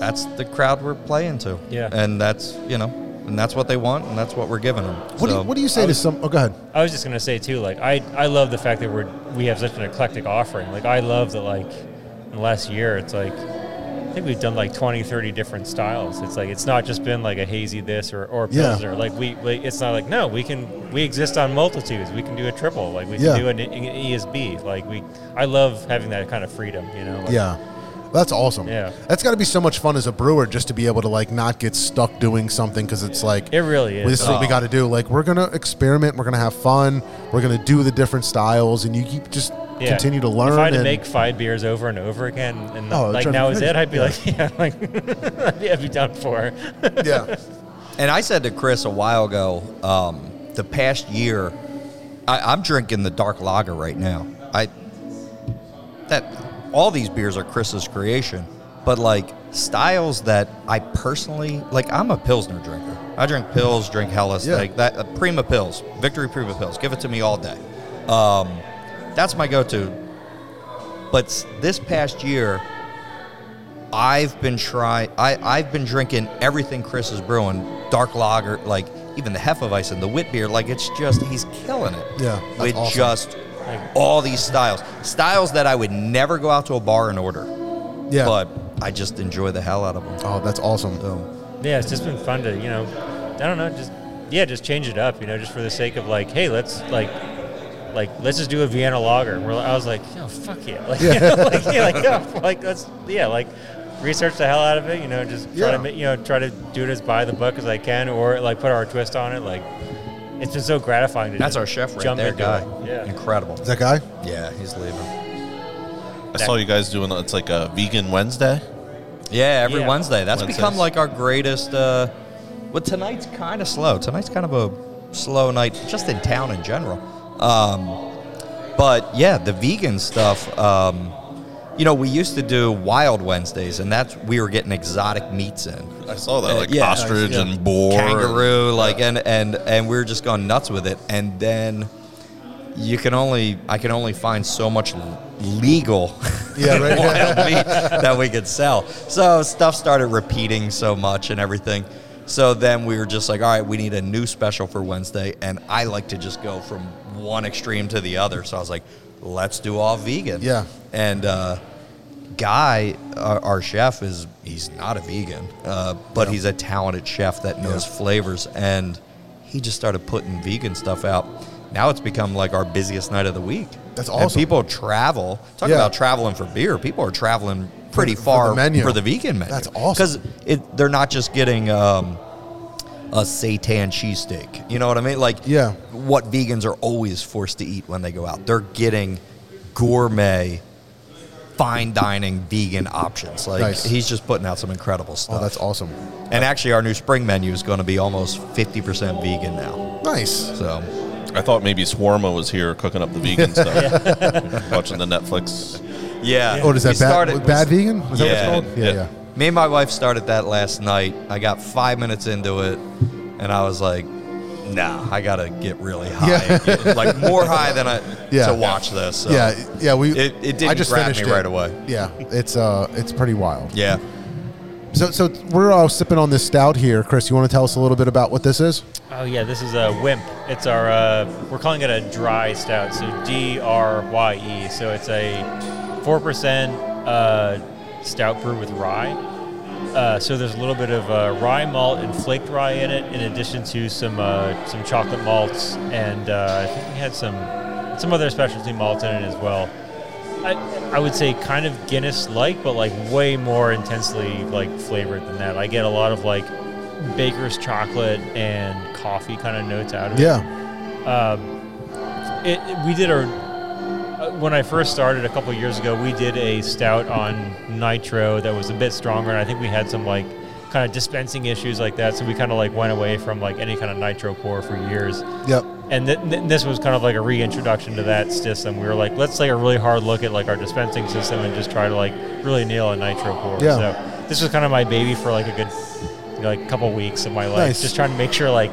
that's the crowd we're playing to. Yeah. and that's you know, and that's what they want, and that's what we're giving them. What, do, you, what do you say to some? Oh, go ahead. I was just gonna say too, like I, I love the fact that we're we have such an eclectic offering. Like I love that like in the last year it's like I think we've done like 20, 30 different styles. It's like it's not just been like a hazy this or, or Yeah. pilsner. Like we, we it's not like no, we can we exist on multitudes. We can do a triple. Like we can do an, an ESB. Like we I love having that kind of freedom, you know. Like, Yeah. That's awesome. Yeah. That's got to be so much fun as a brewer just to be able to like not get stuck doing something because it's like It really is. this is. is what we got to do. Like we're gonna experiment. We're gonna have fun. We're gonna do the different styles, and you keep just Yeah. continue to learn. If I had to and- make five beers over and over again, and Oh, like now is it, I'd be like, yeah, like [LAUGHS] [LAUGHS] I'd be done for. [LAUGHS] yeah, And I said to Chris a while ago, um, the past year, I, I'm drinking the dark lager right now. I that all these beers are Chris's creation, but like styles that I personally like. I'm a pilsner drinker. I drink Pils, drink Helles, Yeah. like that. Uh, Prima Pils, Victory Prima Pils. Give it to me all day. Um, that's my go-to. But this past year, I've been trying. I I've been drinking everything Chris is brewing, dark lager, like even the Hefeweizen, the wit beer. Like it's just he's killing it. Yeah, with awesome. just all these styles, styles that I would never go out to a bar and order, yeah. but I just enjoy the hell out of them. oh, that's awesome. So, Yeah, it's just been fun to, you know, I don't know, just yeah, just change it up, you know, just for the sake of like, hey, let's like, like let's just do a Vienna lager. And we're, I was like, oh fuck yeah, [LAUGHS] like, you [LAUGHS] know, like, yeah, like, yeah, like let's yeah, like research the hell out of it. You know, just try Yeah. to ma- you know try to do it as by the book as I can, or like put our twist on it. Like it's been so gratifying to That's our chef right jump there, into guy. it. Yeah. Incredible. Is that guy? Yeah, he's leaving. I saw you guys doing it's like a vegan Wednesday. Yeah, every Yeah. Wednesday. That's Wednesdays. become like our greatest. Uh, well, tonight's kind of slow. Tonight's kind of a slow night, just in town in general. Um, but yeah, the vegan stuff. Um, you know, we used to do Wild Wednesdays, and that's we were getting exotic meats in. I saw that Uh, like yeah. ostrich Yeah. and boar, kangaroo, and- like Yeah. and and and we were just going nuts with it. And then you can only I can only find so much legal Yeah, right. [LAUGHS] wild meat that we could sell. So stuff started repeating so much and everything. So then we were just like, all right, we need a new special for Wednesday, and I like to just go from one extreme to the other. So I was like, let's do all vegan. Yeah. And uh, Guy, our, our chef, is he's not a vegan, uh, but he's a talented chef that knows Yeah. flavors, and he just started putting vegan stuff out. Now it's become like our busiest night of the week. That's And awesome. people travel. Talk Yeah. about traveling for beer. People are traveling pretty for the far menu. for the vegan menu. That's awesome. because they're not just getting um, a seitan cheesesteak. You know what I mean? Like Yeah. what vegans are always forced to eat when they go out. They're getting gourmet, fine dining vegan options. Like Nice. he's just putting out some incredible stuff. Oh, that's awesome. And actually, our new spring menu is going to be almost fifty percent vegan now. Nice. So I thought maybe Sarma was here cooking up the vegan [LAUGHS] stuff. Watching the Netflix. yeah. Oh, is We that bad, started- bad vegan? Is that what it's called? Yeah, Yeah. yeah. Me and my wife started that last night. I got five minutes into it, and I was like, "Nah, I gotta get really high, Yeah. Get, like more high than I [LAUGHS] Yeah. to watch this." So. Yeah, yeah, we. It- it didn't I just grab me it. right away. Yeah, it's uh, it's pretty wild. yeah. So, so we're all sipping on this stout here, Chris. You want to tell us a little bit about what this is? Oh yeah, this is a Wimp. It's our uh, we're calling it a dry stout. So D R Y E. So it's a four percent uh, stout brewed with rye. Uh, so there's a little bit of uh, rye malt and flaked rye in it, in addition to some uh, some chocolate malts, and uh, I think we had some some other specialty malts in it as well. I, I would say kind of Guinness like, but like way more intensely like flavored than that. I get a lot of like baker's chocolate and coffee kind of notes out of it. Yeah, It, it- we did uh, when I first started a couple of years ago, we did a stout on nitro that was a bit stronger, and I think we had some like kind of dispensing issues like that. So we kind of like went away from like any kind of nitro pour for years. yep. And th- th- this was kind of like a reintroduction to that system. We were like, let's take a really hard look at like our dispensing system and just try to like really nail a nitro pour. Yeah. So this was kind of my baby for like a good, like couple weeks of my life, Nice. just trying to make sure like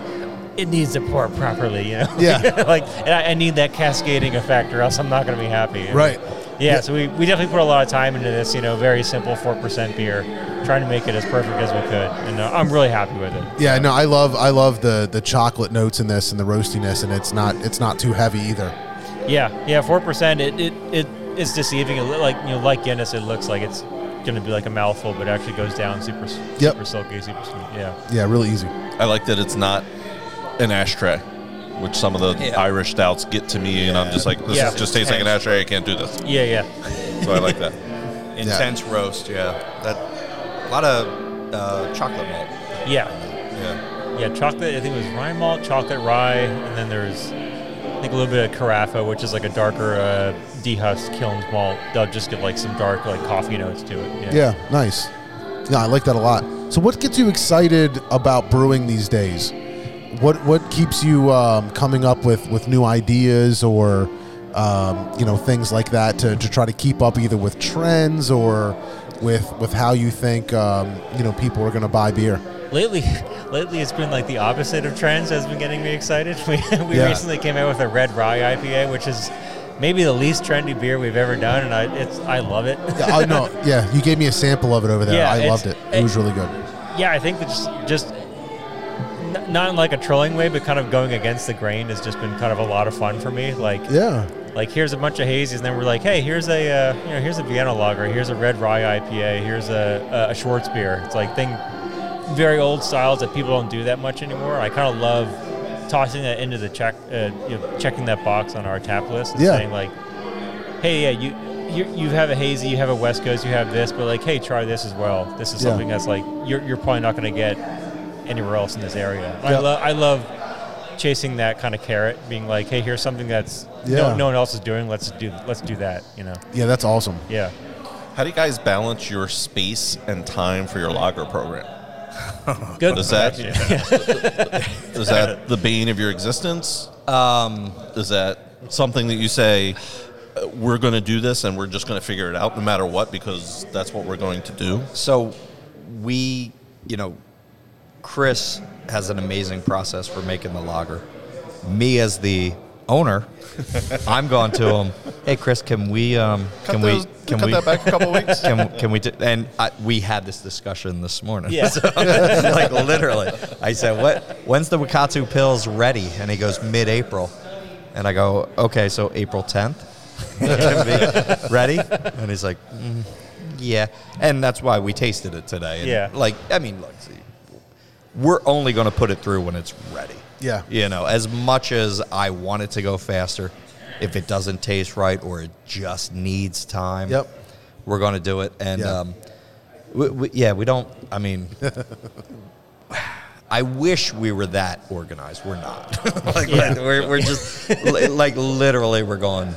it needs to pour properly, you know. [LAUGHS] Yeah. [LAUGHS] like, and I, I need that cascading effect, or else I'm not going to be happy. And, Right. Yeah, Yeah. So we, we definitely put a lot of time into this. You know, very simple four percent beer, trying to make it as perfect as we could, and uh, I'm really happy with it. Yeah, no, I love I love the the chocolate notes in this and the roastiness, and it's not it's not too heavy either. Yeah, yeah, four percent. It, it it is deceiving. It like you know, like Guinness, it looks like it's going to be like a mouthful, but it actually goes down super, Yep. super silky, super sweet. Yeah, Yeah, really easy. I like that it's not an ashtray, which some of the Yeah. Irish stouts get to me, and I'm just like, this Yeah. is, just tastes like an ashtray. I can't do this. yeah, yeah. So I like that. [LAUGHS] Intense roast. Yeah. That a lot of uh, chocolate malt. Yeah, Yeah. yeah. Chocolate. I think it was rye malt, chocolate rye, and then there's I think a little bit of carafa, which is like a darker uh, dehusked kiln malt. They'll just give like some dark like coffee notes to it. Yeah, nice. Yeah, I like that a lot. So, what gets you excited about brewing these days? What what keeps you um, coming up with, with new ideas or um, you know things like that to, to try to keep up either with trends or with with how you think um, you know people are going to buy beer? Lately, [LAUGHS] lately it's been like the opposite of trends has been getting me excited. [LAUGHS] We, we Yeah. recently came out with a red rye IPA, which is maybe the least trendy beer we've ever done, and I it's I love it. Yeah, I know. [LAUGHS] Yeah, you gave me a sample of it over there. Yeah, I loved it. It was really good. yeah, I think that just just n- not in like a trolling way, but kind of going against the grain has just been kind of a lot of fun for me. Like Yeah, like here's a bunch of hazies, and then we're like, hey, here's a uh, you know here's a Vienna lager, here's a red rye IPA, here's a a Schwarzbier. It's like thing very old styles that people don't do that much anymore. I kind of love tossing that into the check, uh, you know, checking that box on our tap list and Yeah. saying like, hey, yeah, you you, you have a hazy, you have a West Coast, you have this, but like, hey, try this as well. This is Yeah. something that's like you're, you're probably not going to get anywhere else in this area. I, Yeah. love I love chasing that kind of carrot, being like, hey, here's something that's Yeah. no, no one else is doing. Let's do let's do that. You know? Yeah, that's awesome. Yeah. How do you guys balance your space and time for your lager program? [LAUGHS] Good. Is that Yeah. is [LAUGHS] that the bane of your existence? Um, is that something that you say uh, we're going to do this and we're just going to figure it out no matter what because that's what we're going to do? So we, you know, Chris has an amazing process for making the lager. Me as the owner, [LAUGHS] I'm going to him. Hey, Chris, can we? Um, can we? Can cut we? that back a couple [LAUGHS] weeks? Can, can we? Do, and I, we had this discussion this morning. Yeah. [LAUGHS] So, like literally, I said, "What? When's the Wakatu Pils ready?" And he goes, "Mid-April." And I go, "Okay, so April 10th ready." And he's like, mm, "Yeah." And that's why we tasted it today. And Yeah. Like, I mean, look, see, we're only going to put it through when it's ready. Yeah. You know, as much as I want it to go faster, if it doesn't taste right or it just needs time, Yep. we're going to do it. And Yeah. um, we, we, yeah, we don't. I mean, [LAUGHS] I wish we were that organized. We're not. [LAUGHS] like Yeah. we're, we're just [LAUGHS] li- like literally we're going.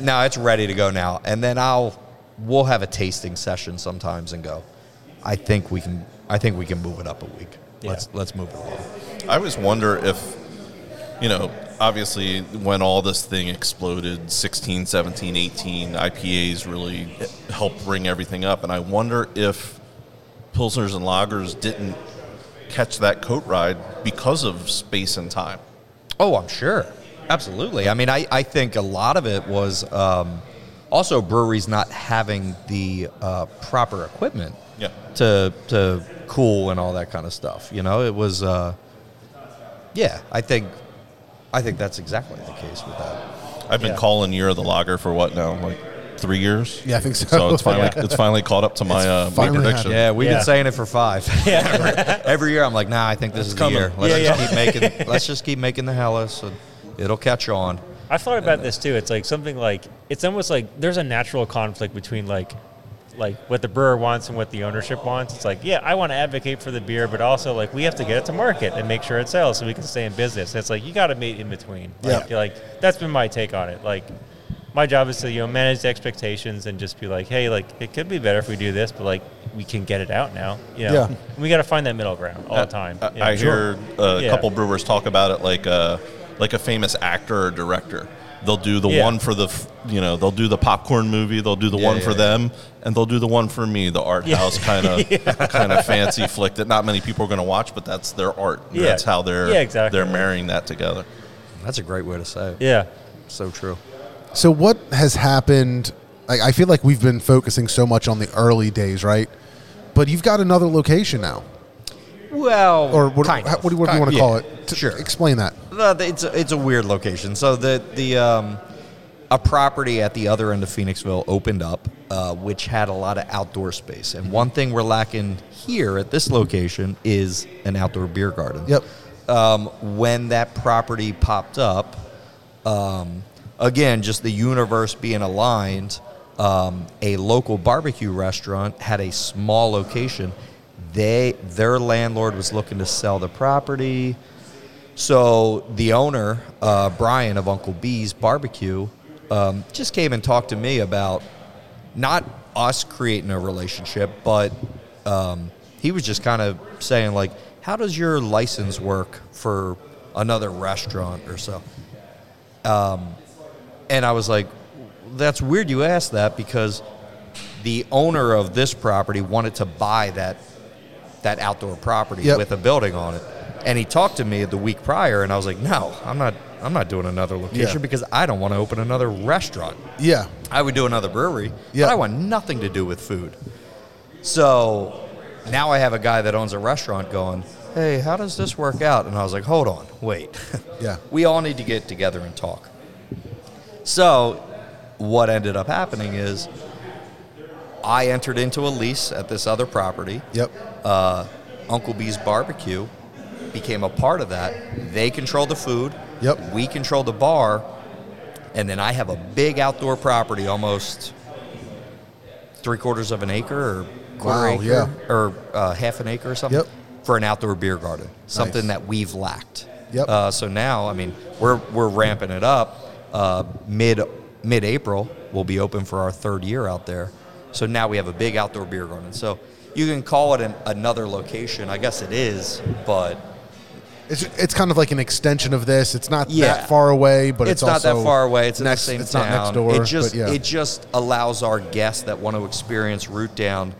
No, it's ready to go now, and then I'll we'll have a tasting session sometimes and go. I think we can. I think we can move it up a week. Yeah. Let's let's move it along. I always wonder if, you know, obviously when all this thing exploded, 16, 17, 18, IPAs really helped bring everything up. And I wonder if Pilsners and Lagers didn't catch that coat ride because of space and time. Oh, I'm sure. Absolutely. I mean, I, I think a lot of it was um, also breweries not having the uh, proper equipment Yeah. to to cool and all that kind of stuff. You know, it was. Uh, yeah, I think I think that's exactly the case with that. I've been Yeah. calling Year of the Lager for what now? Like three years? Yeah, I think so. So it's finally [LAUGHS] Yeah. it's finally caught up to my, uh, prediction. Yeah, we've Yeah. been saying it for five. [LAUGHS] every, every year, I'm like, nah, I think this is coming. the year. Let's Yeah, just yeah. keep making. [LAUGHS] Let's just keep making the Helles, and it'll catch on. I thought about this too. It's like something like it's almost like there's a natural conflict between like like what the brewer wants and what the ownership wants. It's like, yeah, I want to advocate for the beer, but also like we have to get it to market and make sure it sells so we can stay in business. It's like you got to meet in between. Like, Yeah. like that's been my take on it. Like my job is to you know manage the expectations and just be like, hey, like it could be better if we do this, but like we can get it out now. You know? Yeah. And we got to find that middle ground all the time. I, Yeah. I hear a Yeah. couple brewers talk about it like a like a famous actor or director. They'll do the Yeah. one for the you know they'll do the popcorn movie. They'll do the Yeah, one yeah, for yeah. them, and they'll do the one for me, the art house kind of [LAUGHS] kind of fancy flick that not many people are going to watch, but that's their art. Yeah. That's how they're Yeah, exactly. they're marrying that together. That's a great way to say it. Yeah. So true. So what has happened? Like, I feel like we've been focusing so much on the early days, right? But you've got another location now, Well, or what? kind how- of. what do you, what do you want to yeah, call it? T- Sure. Explain that. No, it's a, it's a weird location. So the the um, a property at the other end of Phoenixville opened up, uh, which had a lot of outdoor space. And one thing we're lacking here at this location is an outdoor beer garden. Yep. Um, when that property popped up, um, again, just the universe being aligned, um, a local barbecue restaurant had a small location. They their landlord was looking to sell the property. So the owner, uh, Brian of Uncle B's Barbecue, um, just came and talked to me about not us creating a relationship, but um, he was just kind of saying like, "How does your license work for another restaurant or so?" Um, and I was like, "That's weird you asked that because the owner of this property wanted to buy that that outdoor property Yep. with a building on it. And he talked to me the week prior, and I was like, "No, I'm not. I'm not doing another location Yeah. because I don't want to open another restaurant. Yeah. I would do another brewery, Yeah. but I want nothing to do with food. So now I have a guy that owns a restaurant going, "Hey, how does this work out?" And I was like, "Hold on, wait. [LAUGHS] Yeah. we all need to get together and talk." So what ended up happening is I entered into a lease at this other property Yep. uh, Uncle B's Barbecue became a part of that. They control the food. Yep. We control the bar. and then I have a big outdoor property, almost three quarters of an acre or quarter Wow, acre yeah. or uh, half an acre or something Yep. for an outdoor beer garden. Something Nice. that we've lacked. Yep. Uh, so now, I mean, we're we're ramping it up. Uh, mid mid April, we'll be open for our third year out there. So now we have a big outdoor beer garden. So you can call it an, another location. I guess it is, but It's, it's kind of like an extension of this. It's not Yeah. that far away, but it's, it's, not that far away. It's next, in the same it's town. not next door. It just yeah. it just allows our guests that want to experience Root Down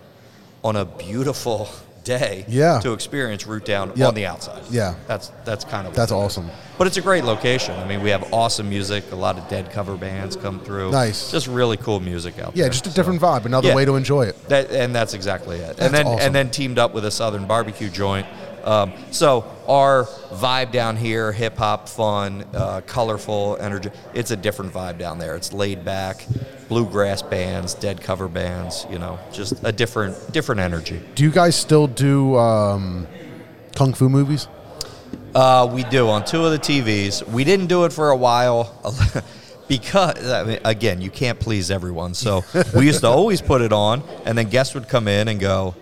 on a beautiful day Yeah. to experience Root Down Yep. on the outside. Yeah. That's that's kind of That's what it is. awesome. But it's a great location. I mean, we have awesome music. A lot of dead cover bands come through. Nice. Just really cool music out yeah, there. just a So- different vibe, another Yeah. way to enjoy it. that, and that's exactly it. That's and then awesome. and then teamed up with a Southern barbecue joint. Um, so our vibe down here, hip hop, fun, uh, colorful, energy. It's a different vibe down there. It's laid back, bluegrass bands, dead cover bands. You know, just a different different energy. Do you guys still do um, kung fu movies? Uh, we do on two of the TVs. We didn't do it for a while [LAUGHS] because, I mean, again, you can't please everyone. So we used to always put it on, and then guests would come in and go,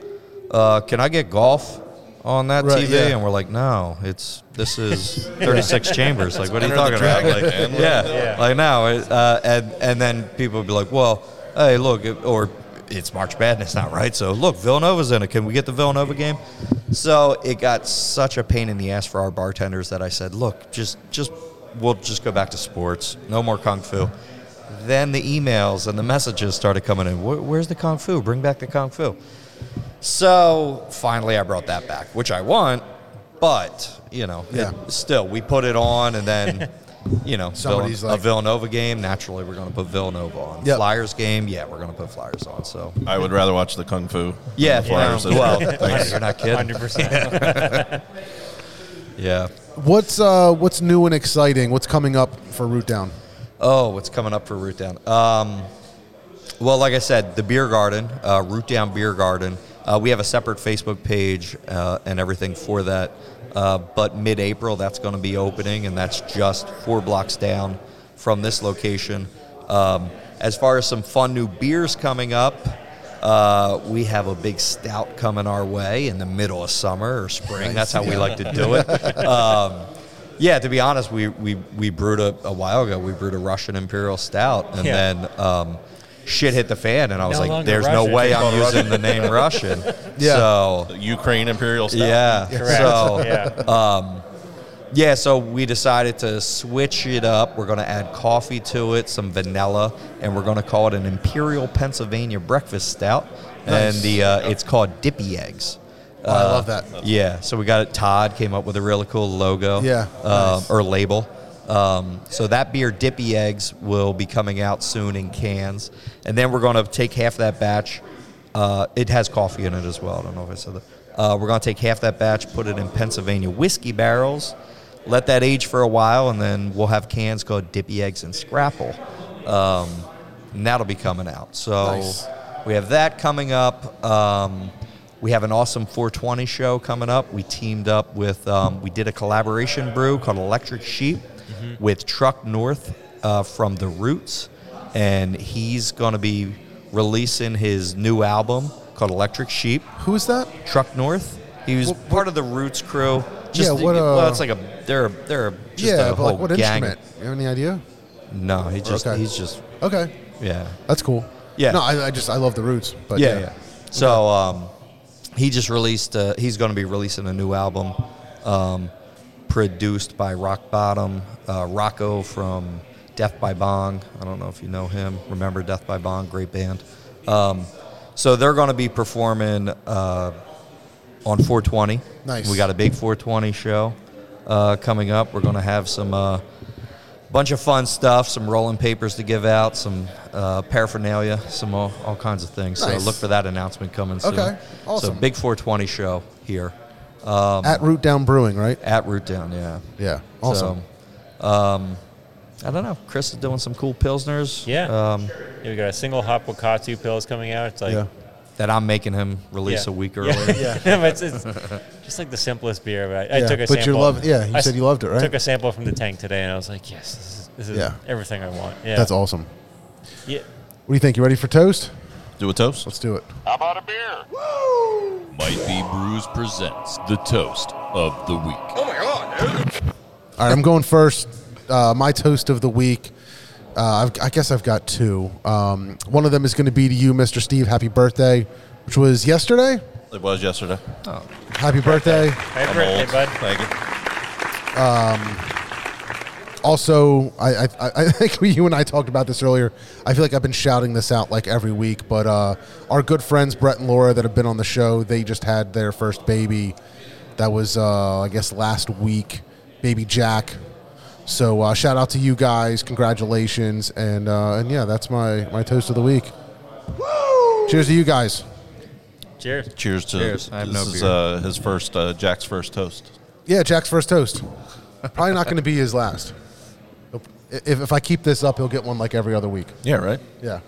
uh, "Can I get golf on that Right, TV?" yeah. And we're like, "No, it's this is [LAUGHS] 36 chambers. Like, what are you talking about?" Like, yeah, Yeah. like now, uh, and and then people would be like, "Well, hey, look," it- or it's March Madness now, right? So look, Villanova's in it. Can we get the Villanova game? So it got such a pain in the ass for our bartenders that I said, "Look, just just we'll just go back to sports. No more kung fu." Then the emails and the messages started coming in. "Where- Where's the kung fu? Bring back the kung fu. So finally, I brought that back, which I want, but you know, it- still we put it on, and then [LAUGHS] you know, Somebody's Villan- like- a Villanova game. Naturally, we're going to put Villanova on. Yep. Flyers game, yeah, we're going to put Flyers on. So I would rather watch the Kung Fu. yeah, than the Flyers. yeah, well, thanks. [LAUGHS] you're not kidding. Hundred [LAUGHS] percent. Yeah. What's uh, what's new and exciting? What's coming up for Root Down? Oh, what's coming up for Root Down? Um, well, like I said, the beer garden, uh, Root Down Beer Garden. Uh, we have a separate Facebook page uh, and everything for that. Uh, but mid-April, that's going to be opening, and that's just four blocks down from this location. Um, as far as some fun new beers coming up, uh, we have a big stout coming our way in the middle of summer or spring. That's how we like to do it. [LAUGHS] Um, yeah, to be honest, we, we, we brewed a, a while ago. We brewed a Russian Imperial Stout, and Yeah. then um, shit hit the fan, and I was No like, longer "There's no way I'm using the name [LAUGHS] Russian." Yeah. So The Ukraine Imperial Stout. yeah, Correct. so [LAUGHS] yeah. yeah, so we decided to switch it up. We're going to add coffee to it, some vanilla, and we're going to call it an Imperial Pennsylvania Breakfast Stout. And the uh, it's called Dippy Eggs. Oh, I love that. Yeah, so we got it. Todd came up with a really cool logo. Yeah, um, nice. or label. Um, so that beer, Dippy Eggs, will be coming out soon in cans, and then we're going to take half that batch. Uh, it has coffee in it as well. I don't know if I said that. Uh, we're going to take half that batch, put it in Pennsylvania whiskey barrels, let that age for a while, and then we'll have cans called Dippy Eggs and Scrapple. Um, and that'll be coming out. So Nice. we have that coming up. Um, we have an awesome 420 show coming up. We teamed up with, um, we did a collaboration brew called Electric Sheep with Truck North uh, from The Roots. And he's going to be releasing his new album called Electric Sheep. Who is that? Truck North. He was What- part of the Roots crew. Yeah, what, well, uh, it's like a they're they're just yeah, a but like what gang. instrument? You have any idea? No, he just Okay. he's just Okay, yeah. that's cool. Yeah. No, I, I just I love the Roots, but yeah, yeah. So um, he just released. Uh, he's going to be releasing a new album, um, produced by Rock Bottom, uh, Rocco from Death by Bong. I don't know if you know him. Remember Death by Bong? Great band. Um, so they're going to be performing uh, on 420. Nice. We got a big 420 show uh, coming up. We're going to have some. Uh, bunch of fun stuff, some rolling papers to give out, some uh, paraphernalia, some all, all kinds of things. Nice. So look for that announcement coming soon. Okay, awesome. So big 420 show here at Root Down Brewing, right? at Root Down, yeah. Yeah, awesome. So, um, I don't know. Chris is doing some cool pilsners. Yeah. Um, Yeah, we got a single hop Wakatu Pils coming out. It's like yeah, that I'm making him release yeah. a week Yeah. earlier. [LAUGHS] Yeah. but it's, it's just like the simplest beer. But I, I took a but you sample. love- yeah, you I said you loved it, right? Took a sample from the tank today, and I was like, yes, this is This is Yeah. everything I want. Yeah. That's awesome. Yeah. What do you think? You ready for toast? Do a toast. Let's do it. How about a beer? Woo! Might Be Brews presents the toast of the week. Oh my god, dude. All right, I'm going first. Uh, my toast of the week. Uh, I've, I guess I've got two. Um, one of them is going to be to you, Mr. Steve. Happy birthday, which was yesterday. It was yesterday. Happy birthday. Happy I'm birthday, old. bud. Thank you. Also, I, I, I think [LAUGHS] you and I talked about this earlier. I feel like I've been shouting this out like every week, but uh, our good friends Brett and Laura that have been on the show, they just had their first baby. That was, uh, I guess, last week, baby Jack. So uh, shout out to you guys, congratulations, and uh, and yeah, that's my my toast of the week. Woo! Cheers to you guys. Cheers. Cheers to Cheers. I have this no is beer. uh, his first uh, Jack's first toast. Yeah, Jack's first toast. Probably not going to be his last. If, if I keep this up, he'll get one like every other week. Yeah, right. Yeah.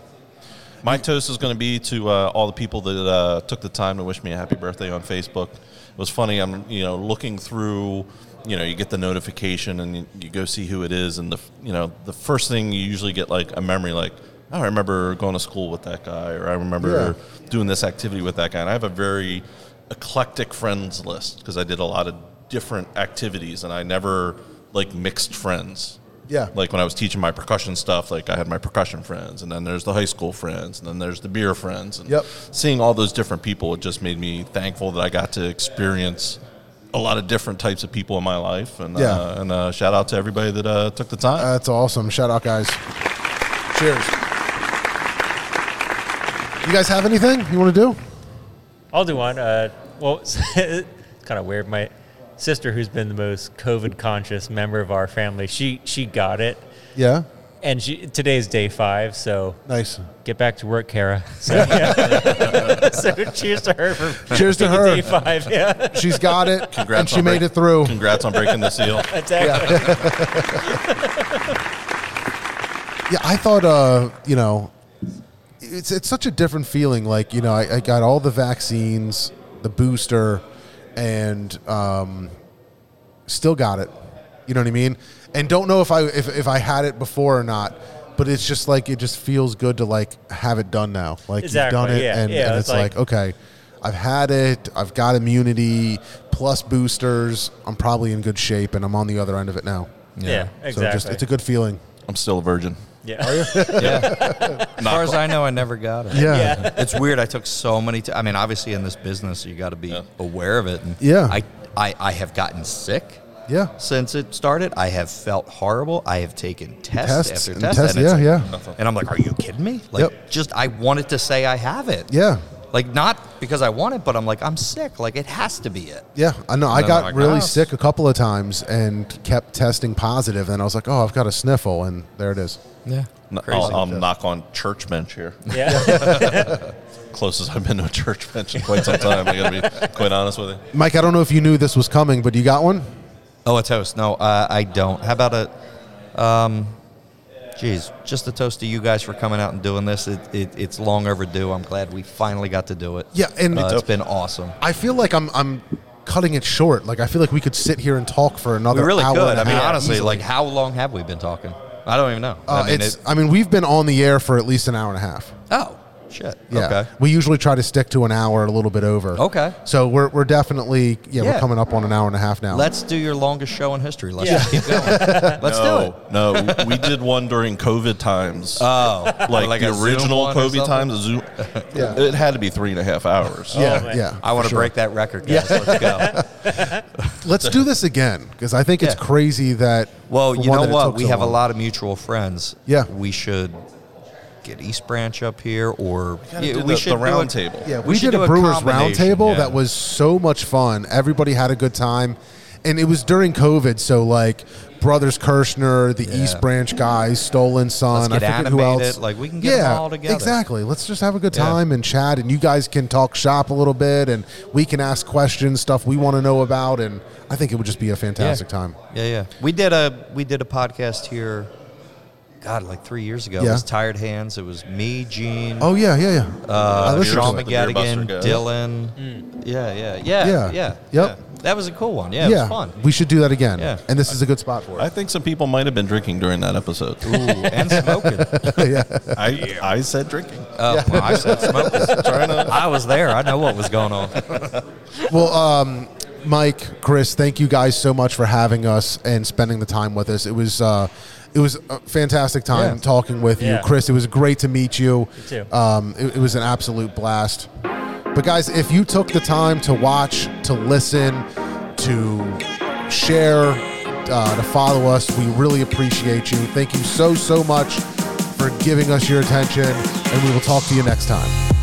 My toast is going to be to uh, all the people that uh, took the time to wish me a happy birthday on Facebook. It was funny. I'm you know looking through. You know, you get the notification and you, you go see who it is, and the you know the first thing you usually get like a memory like, oh, I remember going to school with that guy, or I remember doing this activity with that guy. And I have a very eclectic friends list because I did a lot of different activities, and I never like mixed friends Yeah. like when I was teaching my percussion stuff, like I had my percussion friends, and then there's the high school friends, and then there's the beer friends. And Yep. Seeing all those different people, it just made me thankful that I got to experience a lot of different types of people in my life. And Yeah. uh, and uh, shout out to everybody that uh, took the time. That's awesome. Shout out, guys. Cheers. You guys have anything you want to do? I'll do one. Uh, well, [LAUGHS] it's kind of weird. My sister, who's been the most COVID conscious member of our family, she she got it, Yeah. and she today's day five. So Nice. get back to work, Kara. [LAUGHS] So, yeah. [LAUGHS] so cheers to her for Cheers to her. Day five. Yeah, She's got it, and Congrats she on made break- it through. Congrats on breaking the seal. [LAUGHS] exactly. Yeah, I thought, uh, you know, it's it's such a different feeling. Like, you know, I, I got all the vaccines, the booster, and um, still got it. You know what I mean? And don't know if I if, if I had it before or not. But it's just like it just feels good to like have it done now. Like Exactly, you've done it, yeah, and, yeah, and it's it's like, like- okay, I've had it. I've got immunity plus boosters. I'm probably in good shape, and I'm on the other end of it now. Yeah, So exactly. just it's a good feeling. I'm still a virgin. [LAUGHS] yeah. Yeah. as far as I know, I never got it. Yeah. Yeah. [LAUGHS] It's weird. I took so many. T- I mean, obviously, in this business, you got to be Yeah. aware of it. And Yeah. I, I, I have gotten sick Yeah. since it started. I have felt horrible. I have taken test Tests after and test. tests, and yeah, like- yeah. And I'm like, are you kidding me? Like, Yep. just I wanted to say I have it. Yeah. Like not because I want it, but I'm like I'm sick. Like it has to be it. Yeah, I know. I then got I'm like, really "Oh." sick a couple of times and kept testing positive, and I was like, "Oh, I've got a sniffle," and there it is. Yeah. N- Crazy. I'll, I'll knock on church bench here. yeah. [LAUGHS] Closest I've been to a church bench in quite some time. I got to be quite honest with you. Mike, I don't know if you knew this was coming, but you got one. Oh, a toast? No, uh, I don't. How about a? Um, geez, just a toast to you guys for coming out and doing this. It, it, it's long overdue. I'm glad we finally got to do it. Yeah, and Uh, it's been awesome. I feel like I'm I'm cutting it short. Like I feel like we could sit here and talk for another. We really hour could. I mean, honestly, easily. like how long have we been talking? I don't even know. Uh, I mean, it's. it, I mean, we've been on the air for at least an hour and a half. oh shit. Yeah. Okay. We usually try to stick to an hour, a little bit over. Okay. So we're we're definitely yeah, we're coming up on an hour and a half now. Let's do your longest show in history. Let's Yeah. just keep going. [LAUGHS] Let's do it. No, no, we did one during COVID times. Oh, like, like the original COVID times, Zoom, [LAUGHS] Yeah. it had to be three and a half hours. yeah, oh, man. yeah. I want to sure. break that record, guys. Let's go. [LAUGHS] Let's do this again because I think it's crazy that. Well, you know what? took We so have a lot of mutual friends. Yeah. We should get East Branch up here, or gotta yeah, we the- should the do round a- table. Yeah, we we, did do a a Brewers combination, Roundtable yeah. that was so much fun. Everybody had a good time, and it was during COVID. So like Brothers Kirshner, the Yeah. East Branch guys, Stolen Son. Let's get I forget who else. like, we can get yeah, all together. Exactly. Let's just have a good Yeah. time and chat, and you guys can talk shop a little bit, and we can ask questions, stuff we want to know about, and I think it would just be a fantastic time. Yeah, yeah. We did a we did a podcast here. God, like three years ago. It was Tired Hands. It was me, Gene, Oh yeah, yeah, yeah. uh, I Sean to it. The Beer Buster McGadigan, guy. Dylan. Yeah, yeah, yeah, Yeah. yeah. Yep. yeah. That was a cool one. Yeah, it was fun. we should do that again. Yeah. and this is a good spot for it. I think some people might have been drinking during that episode. Ooh, and smoking. [LAUGHS] yeah. I, I said drinking. Oh, well, I said smoking. [LAUGHS] I was there. I know what was going on. [LAUGHS] Well, um, Mike, Chris, thank you guys so much for having us and spending the time with us. It was uh, it was a fantastic time Yeah. talking with you, Yeah. Chris. It was great to meet you. too. Um, it, it was an absolute blast. But guys, if you took the time to watch, to listen, to share, uh, to follow us, we really appreciate you. Thank you so so much for giving us your attention, and we will talk to you next time.